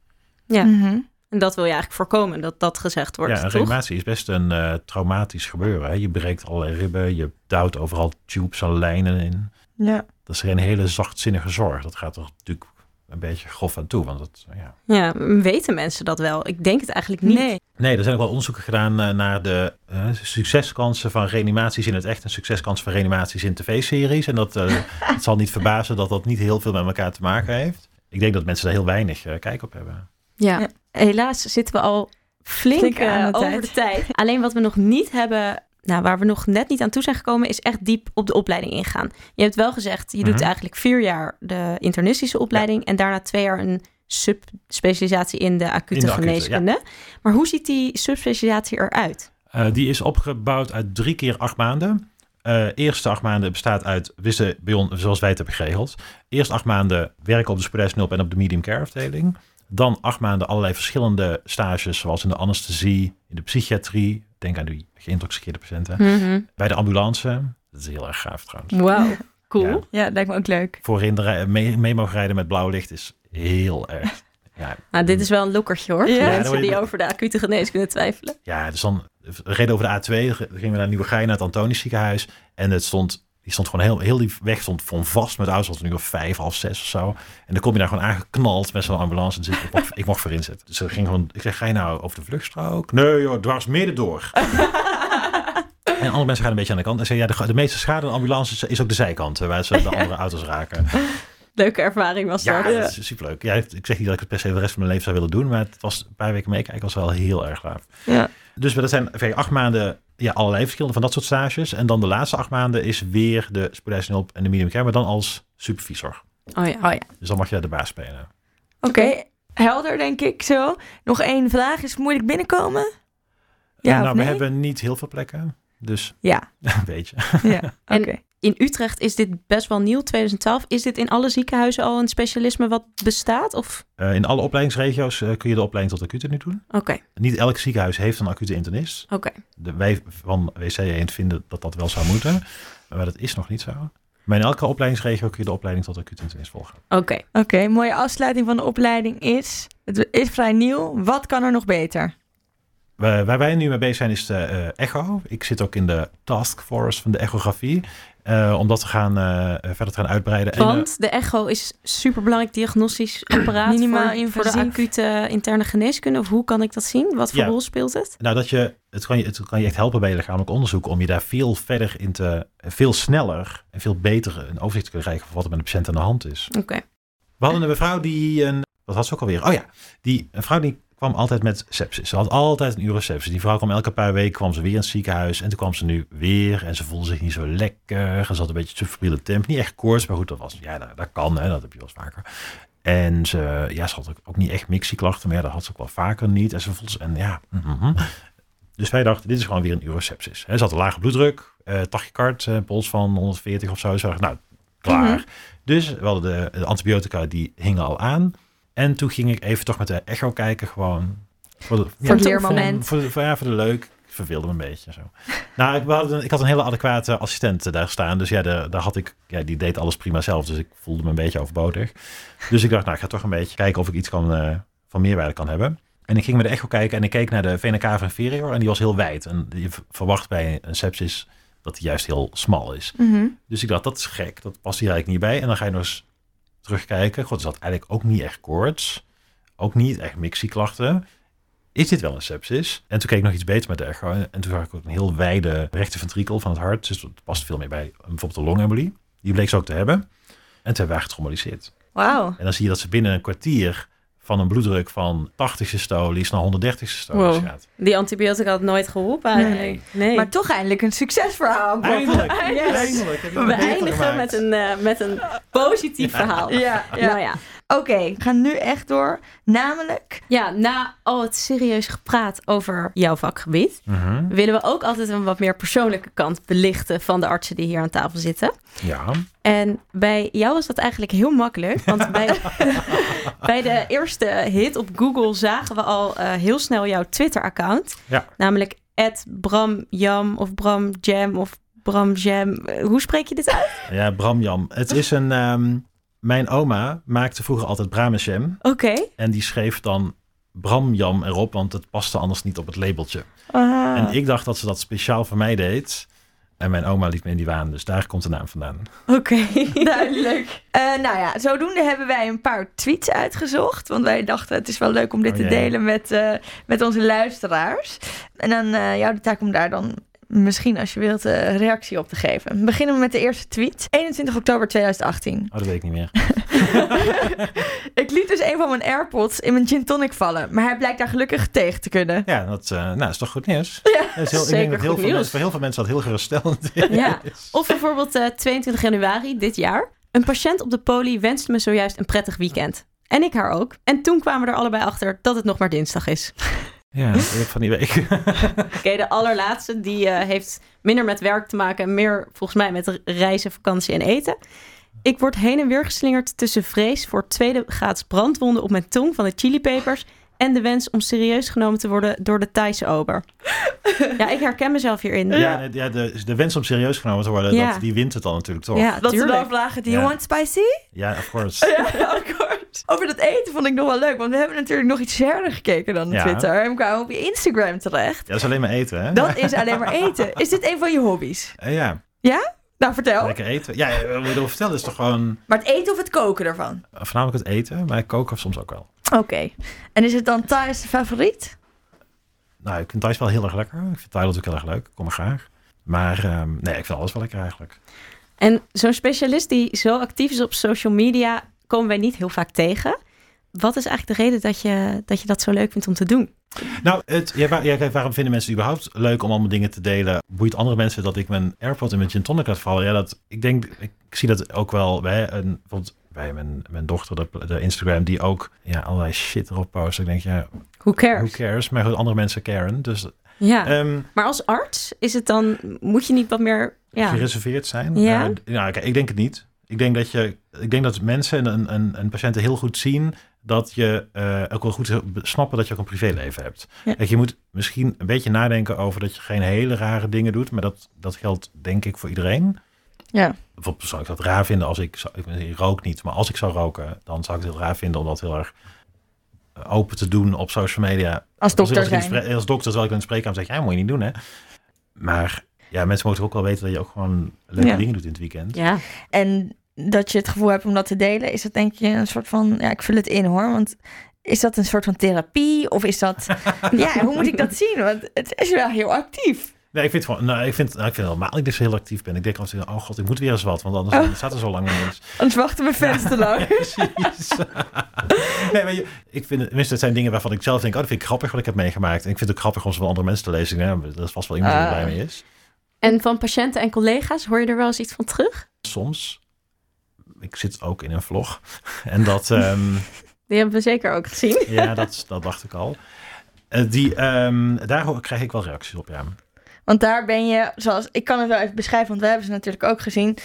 Ja. Mhm. En dat wil je eigenlijk voorkomen, dat dat gezegd wordt, ja, een reanimatie is best een eh, traumatisch gebeuren. Hè? Je breekt allerlei ribben, je duwt overal tubes en lijnen in. Ja. Dat is geen hele zachtzinnige zorg. Dat gaat er natuurlijk een beetje grof aan toe. Want dat, ja. Ja, weten mensen dat wel? Ik denk het eigenlijk niet. Nee. Nee, er zijn ook wel onderzoeken gedaan eh, naar de eh, succeskansen van reanimaties in het echt en succeskansen van reanimaties in tv-series. En dat eh, het zal niet verbazen dat dat niet heel veel met elkaar te maken heeft. Ik denk dat mensen daar heel weinig eh, kijk op hebben. Ja. Ja. helaas zitten we al flink, over tijd. de tijd. Alleen wat we nog niet hebben, nou, waar we nog net niet aan toe zijn gekomen, is echt diep op de opleiding ingaan. Je hebt wel gezegd, je doet Mhm. eigenlijk vier jaar de internistische opleiding en daarna twee jaar een subspecialisatie in de acute In de acute, geneeskunde. Maar hoe ziet die subspecialisatie eruit? Eh, die is opgebouwd uit drie keer acht maanden. Eh eerste acht maanden bestaat uit, wisten bij ons, zoals wij het hebben geregeld. Eerst acht maanden werken op de spoedeisende en op de medium care afdeling. Dan acht maanden allerlei verschillende stages, zoals in de anesthesie, in de psychiatrie. Denk aan die geïntoxiceerde patiënten. Mhm. Bij de ambulance. Dat is heel erg gaaf trouwens. Wauw, cool. Ja. Ja, lijkt me ook leuk. Voorin de rij- mee, mee mogen rijden met blauw licht is heel erg. Ja, Nou, dit is wel een lokkertje hoor. Ja. Voor mensen die over de acute geneeskunde twijfelen. ja, dus dan reden over de A2, gingen we naar Nieuwegein, naar het Antonisch ziekenhuis. En het stond, die stond gewoon heel, heel die weg stond van vast met auto's, nu of vijf, half zes of zo. En dan kom je daar gewoon aangeknald met zo'n ambulance. En dus ik, mocht, ik mocht voorin zitten. Dus er ging gewoon, ik zeg, ga je nou over de vluchtstrook? Nee joh, dwars midden door. En andere mensen gaan een beetje aan de kant. En zeggen, ja, de, de meeste schade aan de ambulance is, ook de zijkant, hè, waar ze de andere auto's raken. Leuke ervaring was Ja, dat. dat is superleuk. Ja, ik zeg niet dat ik het per se de rest van mijn leven zou willen doen, maar het was een paar weken meekijken was wel heel erg gaaf. Ja. Dus dat zijn ongeveer acht maanden ja, allerlei verschillende van dat soort stages. En dan de laatste acht maanden is weer de spoedeisende hulp en de medium care, maar dan als supervisor. Oh ja. Oh ja. Dus dan mag je daar de baas spelen. Oké, helder denk ik zo. Nog één vraag. Is het moeilijk binnenkomen? Ja Eh, nou, nee? we hebben niet heel veel plekken, dus Ja, een beetje. ja. oké. En- In Utrecht is dit best wel nieuw, 2012. Is dit in alle ziekenhuizen al een specialisme wat bestaat? Of Eh, in alle opleidingsregio's eh, kun je de opleiding tot acute nu doen. oké, Niet elk ziekenhuis heeft een acute internist. oké. De, wij van WC Eend vinden dat dat wel zou moeten, maar dat is nog niet zo. Maar in elke opleidingsregio kun je de opleiding tot acute internist volgen. Oké. Oké, mooie afsluiting van de opleiding is... Het is vrij nieuw. Wat kan er nog beter? Waar, wij nu mee bezig zijn is de eh, echo. Ik zit ook in de taskforce van de echografie. Eh, om dat te gaan, eh, verder te gaan uitbreiden. En, eh, Want de echo is superbelangrijk diagnostisch apparaat Minimaal voor, voor de acute interne geneeskunde. Of hoe kan ik dat zien? Wat voor Ja. rol speelt het? nou, dat je, het, kan je, het kan je echt helpen bij je lichamelijk onderzoek. Om je daar veel verder in te, veel sneller en veel beter een overzicht te kunnen krijgen van wat er met de patiënt aan de hand is. Oké. We hadden een mevrouw die een, wat had ze ook alweer? Oh ja, die, een vrouw die kwam altijd met sepsis. Ze had altijd een urosepsis. Die vrouw kwam elke paar weken, kwam ze weer in het ziekenhuis. En toen kwam ze nu weer en ze voelde zich niet zo lekker. Ze had een beetje subfriele temp. Niet echt koorts, maar goed, dat was, ja, dat, dat kan, hè, dat heb je wel eens vaker. En ze, ja, ze had ook, ook niet echt mixieklachten, maar ja, dat had ze ook wel vaker niet. En ze voelde, en ja, mhm. Dus wij dachten, dit is gewoon weer een urosepsis. Hè, Ze had een lage bloeddruk, eh tachycard, eh, pols van 140 of zo. Ze dachten, nou, klaar. Mhm. Dus we hadden de, de antibiotica, die hingen al aan. En toen ging ik even toch met de echo kijken, gewoon. Voor, de, Voor het leermoment. voor, de, voor, ja, voor de leuk. Ik verveelde me een beetje zo. Nou, ik, we hadden, ik had een hele adequate assistent daar staan. Dus ja, de, daar had ik, ja, die deed alles prima zelf. Dus ik voelde me een beetje overbodig. Dus ik dacht, nou, ik ga toch een beetje kijken of ik iets kan, eh, van meerwaarde kan hebben. En ik ging met de echo kijken en ik keek naar de vena cava inferior. En die was heel wijd. En je verwacht bij een sepsis dat die juist heel smal is. Mhm. Dus ik dacht, dat is gek. Dat past hier eigenlijk niet bij. En dan ga je nog eens terugkijken. God, is dat eigenlijk ook niet echt koorts. Ook niet echt mixieklachten. Is dit wel een sepsis? En toen keek ik nog iets beter met de echo. En toen zag ik ook een heel wijde rechte ventrikel van het hart. Dus dat past veel meer bij bijvoorbeeld de longembolie. Die bleek ze ook te hebben. En toen hebben we haar. Wauw. En dan zie je dat ze binnen een kwartier van een bloeddruk van 80 systolies naar 130 systolies Wow. gaat. Die antibiotica had nooit geholpen eigenlijk. Nee. Maar toch eindelijk een succesverhaal. Eindelijk, Yes. eindelijk. heb je het we eindigen met een, eh, met een positief verhaal. Ja, ja. Nou ja. Oké, we gaan nu echt door. Namelijk... ja, na al het serieus gepraat over jouw vakgebied, Mhm. willen we ook altijd een wat meer persoonlijke kant belichten van de artsen die hier aan tafel zitten. Ja. En bij jou was dat eigenlijk heel makkelijk. Want bij, bij de eerste hit op Google zagen we al eh, heel snel jouw Twitter-account. Ja. Namelijk @bramjam of bramjam of bramjam. Eh, Hoe spreek je dit uit? Ja, Bramjam. Het is een... ehm, mijn oma maakte vroeger altijd Bramesjam. Oké. En die schreef dan Bramjam erop, want het paste anders niet op het labeltje. Ah. En ik dacht dat ze dat speciaal voor mij deed. En mijn oma liet me in die waan, dus daar komt de naam vandaan. Oké. Duidelijk. Eh, nou ja, zodoende hebben wij een paar tweets uitgezocht. Want wij dachten het is wel leuk om dit Oh te delen met, eh, met onze luisteraars. En dan eh jou de taak om daar dan misschien als je wilt eh, reactie op te geven. We beginnen met de eerste tweet. 21 oktober 2018. Oh, dat weet ik niet meer. ik liet dus een van mijn AirPods in mijn gin tonic vallen. Maar hij blijkt daar gelukkig tegen te kunnen. Ja, dat, eh, nou, is toch goed nieuws? Ja, Dat is heel, ik zeker denk dat heel goed veel nieuws. mensen, voor heel veel mensen dat heel geruststellend is. Ja. Of bijvoorbeeld eh, 22 januari dit jaar. Een patiënt op de poli wenste me zojuist een prettig weekend. En ik haar ook. En toen kwamen we er allebei achter dat het nog maar dinsdag is. Ja, heb van die week. Oké, de allerlaatste, die eh, heeft minder met werk te maken en meer volgens mij met reizen, vakantie en eten. Ik word heen en weer geslingerd tussen vrees voor tweede graads brandwonden op mijn tong van de chilipepers en de wens om serieus genomen te worden door de Thaise ober. ja, ik herken mezelf hierin. Ja, ja de, de wens om serieus genomen te worden, Ja. dat, die wint het dan natuurlijk toch? Ja, Dat ze dan vragen, do you Ja. want spicy? Ja, of course. Ja, of course. Over dat eten vond ik nog wel leuk, want we hebben natuurlijk nog iets verder gekeken dan Ja. Twitter. En we kwamen op je Instagram terecht. Ja, dat is alleen maar eten, hè? Dat is alleen maar eten. Is dit een van je hobby's? Eh, ja, Nou, vertel. lekker eten. Ja, wat ik wil vertellen is toch gewoon Maar het eten of het koken ervan? eh, voornamelijk het eten, maar ik koken soms ook wel. Oké. En is het dan Thais de favoriet? Nou, ik vind Thais wel heel erg lekker. Ik vind Thailand ook heel erg leuk. Ik kom er graag. Maar ehm, nee, ik vind alles wel lekker eigenlijk. En zo'n specialist die zo actief is op social media, komen wij niet heel vaak tegen. Wat is eigenlijk de reden dat je dat, je dat zo leuk vindt om te doen? Nou, het, ja, waar- ja, kijk, waarom vinden mensen het überhaupt leuk om allemaal dingen te delen? Boeit andere mensen dat ik mijn AirPod in mijn gin tonic laat vallen? Ja, dat, ik denk, ik zie dat ook wel bij, een, bijvoorbeeld bij mijn, mijn dochter, de, de Instagram, die ook ja, allerlei shit erop post. Ik denk, ja, Who cares? who cares? Maar goed, andere mensen caren. Dus Ja. ehm, maar als arts is het dan, moet je niet wat meer... Ja. gereserveerd zijn. Ja? Nou, nou, ik denk het niet. Ik denk dat, je, ik denk dat mensen en, en, en patiënten heel goed zien dat je eh, ook wel goed snappen dat je ook een privéleven hebt. Ja. Kijk, je moet misschien een beetje nadenken over dat je geen hele rare dingen doet, maar dat, dat geldt denk ik voor iedereen. Ja. Bijvoorbeeld zou ik dat raar vinden als ik, zou- ik, rook niet, maar als ik zou roken, dan zou ik het heel raar vinden om dat heel erg eh, open te doen op social media. Als dokter Als, als dokter, terwijl ik in de spreekkamer zeg, ja, moet je niet doen hè. Maar ja, mensen moeten ook wel weten dat je ook gewoon leuke Ja. dingen doet in het weekend. ja. En dat je het gevoel hebt om dat te delen, is dat denk je een soort van, ja, ik vul het in hoor, want is dat een soort van therapie of is dat, ja, hoe moet ik dat zien? Want het is wel heel actief. Nee, ik vind het gewoon, nou, ik vind, nou, ik vind het normaal dat ik dus heel actief ben. Ik denk altijd, oh god, ik moet weer eens wat, want anders Oh. staat er zo lang ineens. Anders wachten mijn fans te lang. Precies. nee, maar je, ik vind, het- tenminste, het zijn dingen waarvan ik zelf denk, oh, dat vind ik grappig wat ik heb meegemaakt. En ik vind het ook grappig om ze van andere mensen te lezen. Ja, dat is vast wel iemand die er blij mee is. En van patiënten en collega's, hoor je er wel eens iets van terug? Soms, ik zit ook in een vlog. En dat, ehm, Die hebben we zeker ook gezien. ja, dat, dat dacht ik al. Eh, die, ehm, daar krijg ik wel reacties op, ja. Want daar ben je, zoals ik kan het wel even beschrijven, want we hebben ze natuurlijk ook gezien.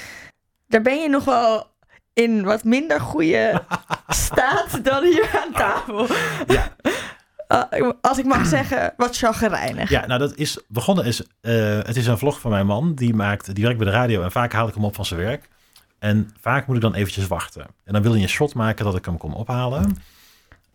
Daar ben je nog wel in wat minder goede staat dan hier aan tafel. Ja. Uh, als ik mag zeggen, wat chagrijnig. Ja, nou dat is begonnen is, eh, het is een vlog van mijn man. Die maakt, die werkt bij de radio en vaak haal ik hem op van zijn werk. En vaak moet ik dan eventjes wachten. En dan wil hij een shot maken dat ik hem kom ophalen.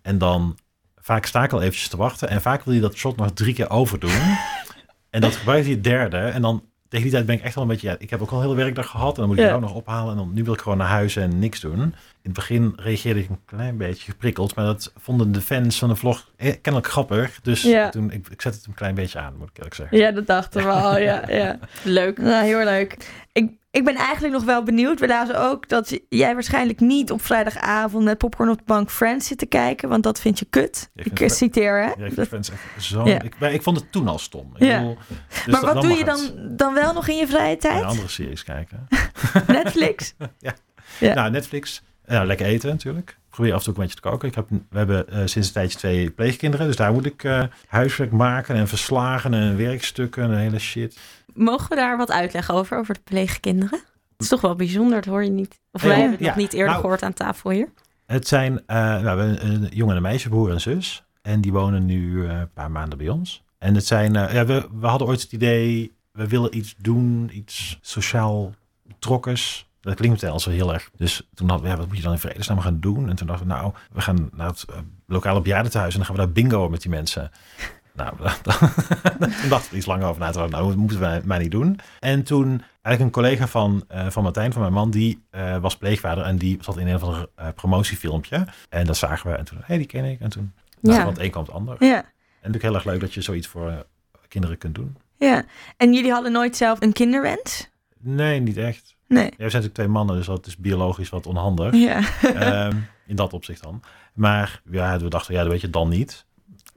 En dan vaak sta ik al eventjes te wachten. En vaak wil hij dat shot nog drie keer overdoen. en dat gebruikt hij het derde. En dan tegen die tijd ben ik echt wel een beetje, ja, ik heb ook al een hele werkdag gehad. En dan moet ik Ja. jou nog ophalen. En dan nu wil ik gewoon naar huis en niks doen. In het begin reageerde ik een klein beetje geprikkeld. Maar dat vonden de fans van de vlog eh, kennelijk grappig. Dus Ja. toen, ik, ik zette het een klein beetje aan, moet ik eerlijk zeggen. Ja, dat dachten we al. Ja, ja. Leuk. Nou, heel leuk. Ik, ik ben eigenlijk nog wel benieuwd. We lazen ook dat jij waarschijnlijk niet op vrijdagavond met popcorn op de bank Friends zit te kijken, want dat vind je kut. Ja, ik citeer, hè? Ja, ik vind Dat- Friends echt zo... Ja. Ik, ik vond het toen al stom. Ik Ja. bedoel, dus maar dan wat doe je het. dan, dan wel nog in je vrije tijd? andere series kijken. Netflix? Ja. Nou, Netflix. Ja, lekker eten natuurlijk. Probeer af en toe een beetje te koken. Ik heb, we hebben eh, sinds een tijdje twee pleegkinderen. Dus daar moet ik eh, huiswerk maken en verslagen en werkstukken en hele shit. Mogen we daar wat uitleggen over, over de pleegkinderen? Het is toch wel bijzonder, dat hoor je niet. Of Ja, wij hebben het ja. nog niet eerder Nou- gehoord aan tafel hier. Het zijn eh, nou, we hebben een jongen en een meisje, broer en zus. En die wonen nu een paar maanden bij ons. En het zijn, ja, we, we hadden ooit het idee, we willen iets doen, iets sociaal betrokkens. Dat klinkt meteen als wel heel erg. Dus toen hadden we, ja, wat moet je dan in vredesnaam gaan doen? En toen dachten we, nou, we gaan naar het eh, lokale bejaardentehuis en dan gaan we daar bingo met die mensen. Nou, toen dachten we iets langer over na te. Nou, dat moeten we maar niet doen. En toen eigenlijk een collega van, eh, van Martijn, van mijn man, die eh, was pleegvader en die zat in een of ander eh, promotiefilmpje. En dat zagen we en toen, hé, hey, die ken ik. En toen, nou, Ja. want een kwam het ander. Ja. En natuurlijk heel erg leuk dat je zoiets voor kinderen kunt doen. ja. En jullie hadden nooit zelf een kinderwens? Nee, niet echt. Nee. Ja, we zijn natuurlijk twee mannen, dus dat is biologisch wat onhandig. Ja. Ehm, in dat opzicht dan. Maar ja, we dachten, ja, dat weet je dan niet.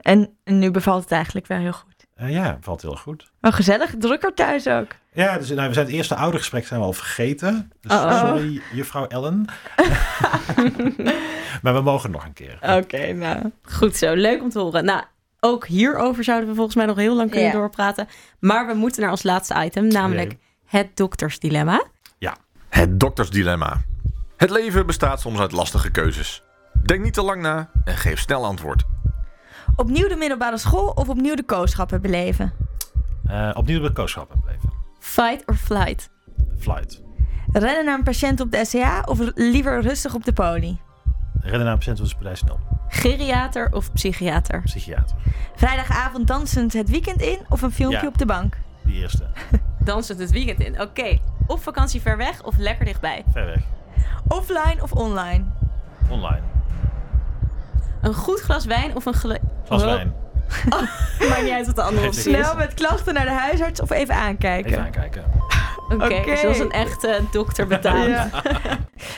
En nu bevalt het eigenlijk wel heel goed. Eh, ja, valt heel goed. Wel gezellig, drukker thuis ook. Ja, dus nou, we zijn het eerste oudergesprek zijn we al vergeten. Dus Uh-oh. sorry, juffrouw Ellen. maar we mogen nog een keer. Oké, nou. Goed zo, leuk om te horen. Nou, ook hierover zouden we volgens mij nog heel lang kunnen doorpraten. Maar we moeten naar ons laatste item, namelijk het doktersdilemma. Het doktersdilemma. Het leven bestaat soms uit lastige keuzes. Denk niet te lang na en geef snel antwoord. Opnieuw de middelbare school of opnieuw de kooschappen beleven? Eh, opnieuw de kooschappen blijven. Fight or flight? Flight. Rennen naar een patiënt op de SCA of liever rustig op de poli? Rennen naar een patiënt op de spoedeisende hulp. Geriater of psychiater? Psychiater. Vrijdagavond dansend het weekend in of een filmpje Ja. op de bank? Die eerste. Dansend het weekend in. Oké. Op vakantie ver weg of lekker dichtbij? Ver weg. Offline of online? Online. Een goed glas wijn of een. Glas Oh, wijn. Maakt niet uit wat de andere optie is. Snel met klachten naar de huisarts of even aankijken? Even aankijken. Oké, Oké. zoals een echte dokter betaamt. Ja.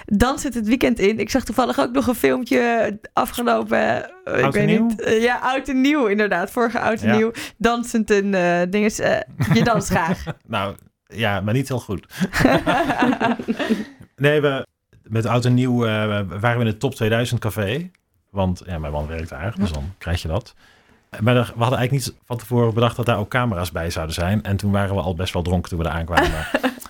Dansend het weekend in. Ik zag toevallig ook nog een filmpje afgelopen. eh, ik weet nieuw? niet. eh, ja, oud en nieuw inderdaad. Vorige oud en Ja. nieuw. Dansend en eh dinges. eh, je danst graag. Nou, ja, maar niet heel goed. nee, we, met oud en nieuw eh, waren we in het top 2000 café. Want ja, mijn man werkt daar, dus dan krijg je dat. Maar we hadden eigenlijk niet van tevoren bedacht dat daar ook camera's bij zouden zijn. En toen waren we al best wel dronken toen we er aankwamen.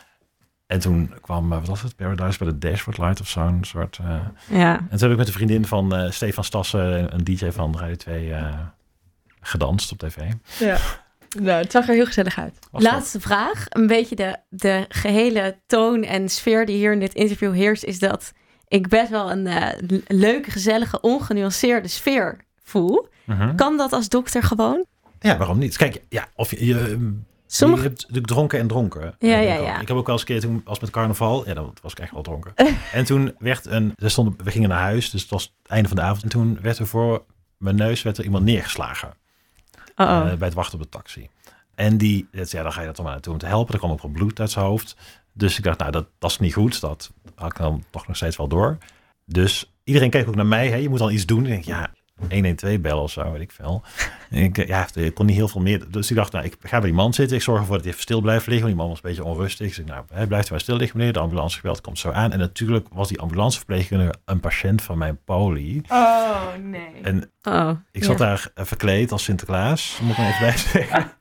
en toen kwam, eh, wat was het, Paradise bij de Dashboard Light of zo'n soort... eh, Ja. En toen heb ik met een vriendin van Stefan Stassen, een DJ van Radio 2, eh, gedanst op tv. ja. Nou, het zag er heel gezellig uit. Laatste vraag. Een beetje de, de gehele toon en sfeer die hier in dit interview heerst, is dat ik best wel een eh, leuke, gezellige, ongenuanceerde sfeer voel. Mhm. Kan dat als dokter gewoon? Ja, waarom niet? Kijk, ja, of je, je, Sommige... je hebt natuurlijk dronken en dronken. Ja, En ja, ik, ook. ja. ik heb ook wel eens een keer toen was met carnaval. Ja, dan was ik echt wel dronken. en toen werd een, er stond, we gingen naar huis, dus het was het einde van de avond. En toen werd er voor mijn neus werd er iemand neergeslagen Eh, bij het wachten op de taxi. En die, ja, dan ga je dat toch maar naartoe om te helpen. Er kwam ook wel bloed uit zijn hoofd. Dus ik dacht, nou, dat, dat is niet goed. Dat had ik dan toch nog steeds wel door. Dus iedereen keek ook naar mij. Hè? Je moet dan iets doen. Ik denk, ja, 112 bellen of zo, weet ik veel. En ik, ja, ik kon niet heel veel meer. Dus ik dacht, nou, ik ga bij die man zitten. Ik zorg ervoor dat hij even stil blijft liggen. Want die man was een beetje onrustig. Ik zei, nou, hij blijft maar stil liggen, meneer. De ambulance gebeld, komt zo aan. En natuurlijk was die ambulanceverpleegkundige een patiënt van mijn poli. Oh, nee. En oh. ik zat Ja. daar eh, verkleed als Sinterklaas, moet ik maar even bij zeggen.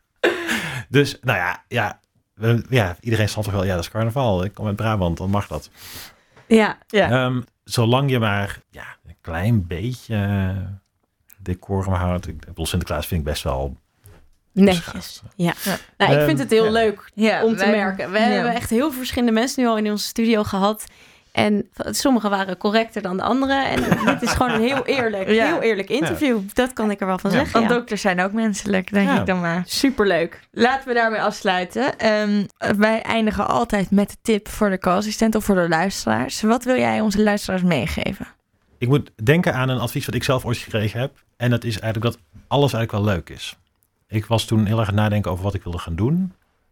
dus, nou ja, ja, ja, iedereen stond toch wel, ja, dat is carnaval. Ik kom uit Brabant, dan mag dat. Ja, Ja. Ehm, zolang je maar ja, klein beetje eh, decorum houdt. Ik bedoel, Sinterklaas vind ik best wel netjes. Ja. Ja. Nou, ik Ehm, vind het heel ja. leuk ja, om te wij- merken. We ja. hebben echt heel veel verschillende mensen nu al in onze studio gehad. En sommige waren correcter dan de andere. En dit is gewoon een heel eerlijk, Ja. heel eerlijk interview. Dat kan ik er wel van Ja. zeggen. Want Ja. dokters zijn ook menselijk, denk Ja. ik dan maar. Superleuk. Laten we daarmee afsluiten. Ehm, wij eindigen altijd met de tip voor de co-assistent of voor de luisteraars. Wat wil jij onze luisteraars meegeven? Ik moet denken aan een advies wat ik zelf ooit gekregen heb. En dat is eigenlijk dat alles eigenlijk wel leuk is. Ik was toen heel erg aan het nadenken over wat ik wilde gaan doen.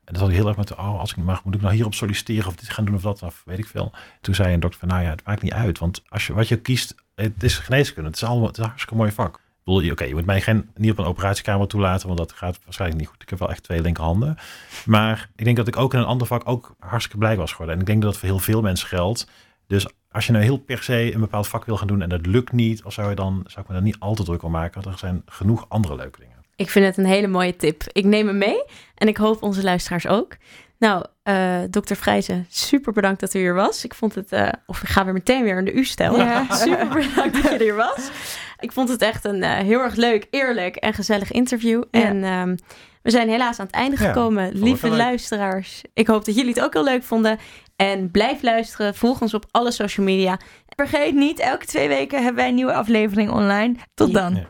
En dat had ik heel erg met, oh, als ik mag, moet ik nou hierop solliciteren of dit gaan doen of dat, of weet ik veel. Toen zei een dokter van, nou ja, het maakt niet uit. Want als je, wat je kiest, het is geneeskunde. Het is allemaal het een hartstikke mooi vak. Ik bedoel, oké, je moet mij geen, niet op een operatiekamer toelaten, want dat gaat waarschijnlijk niet goed. Ik heb wel echt twee linkerhanden. Maar ik denk dat ik ook in een ander vak ook hartstikke blij was geworden. En ik denk dat dat voor heel veel mensen geldt. Dus als je nou heel per se een bepaald vak wil gaan doen en dat lukt niet, of zou je dan zou ik me daar niet al te druk om maken. Want er zijn genoeg andere leuke dingen. Ik vind het een hele mooie tip. Ik neem hem mee en ik hoop onze luisteraars ook. Nou, eh dokter Vrijzen, super bedankt dat u hier was. Ik vond het, eh, of ik ga weer meteen weer in de U stellen. Ja. super bedankt dat je er was. Ik vond het echt een eh, heel erg leuk, eerlijk en gezellig interview. Ja. En ehm, we zijn helaas aan het einde gekomen. Lieve luisteraars, ik hoop dat jullie het ook heel leuk vonden. En blijf luisteren, volg ons op alle social media. Vergeet niet, elke twee weken hebben wij een nieuwe aflevering online. Tot dan. Ja.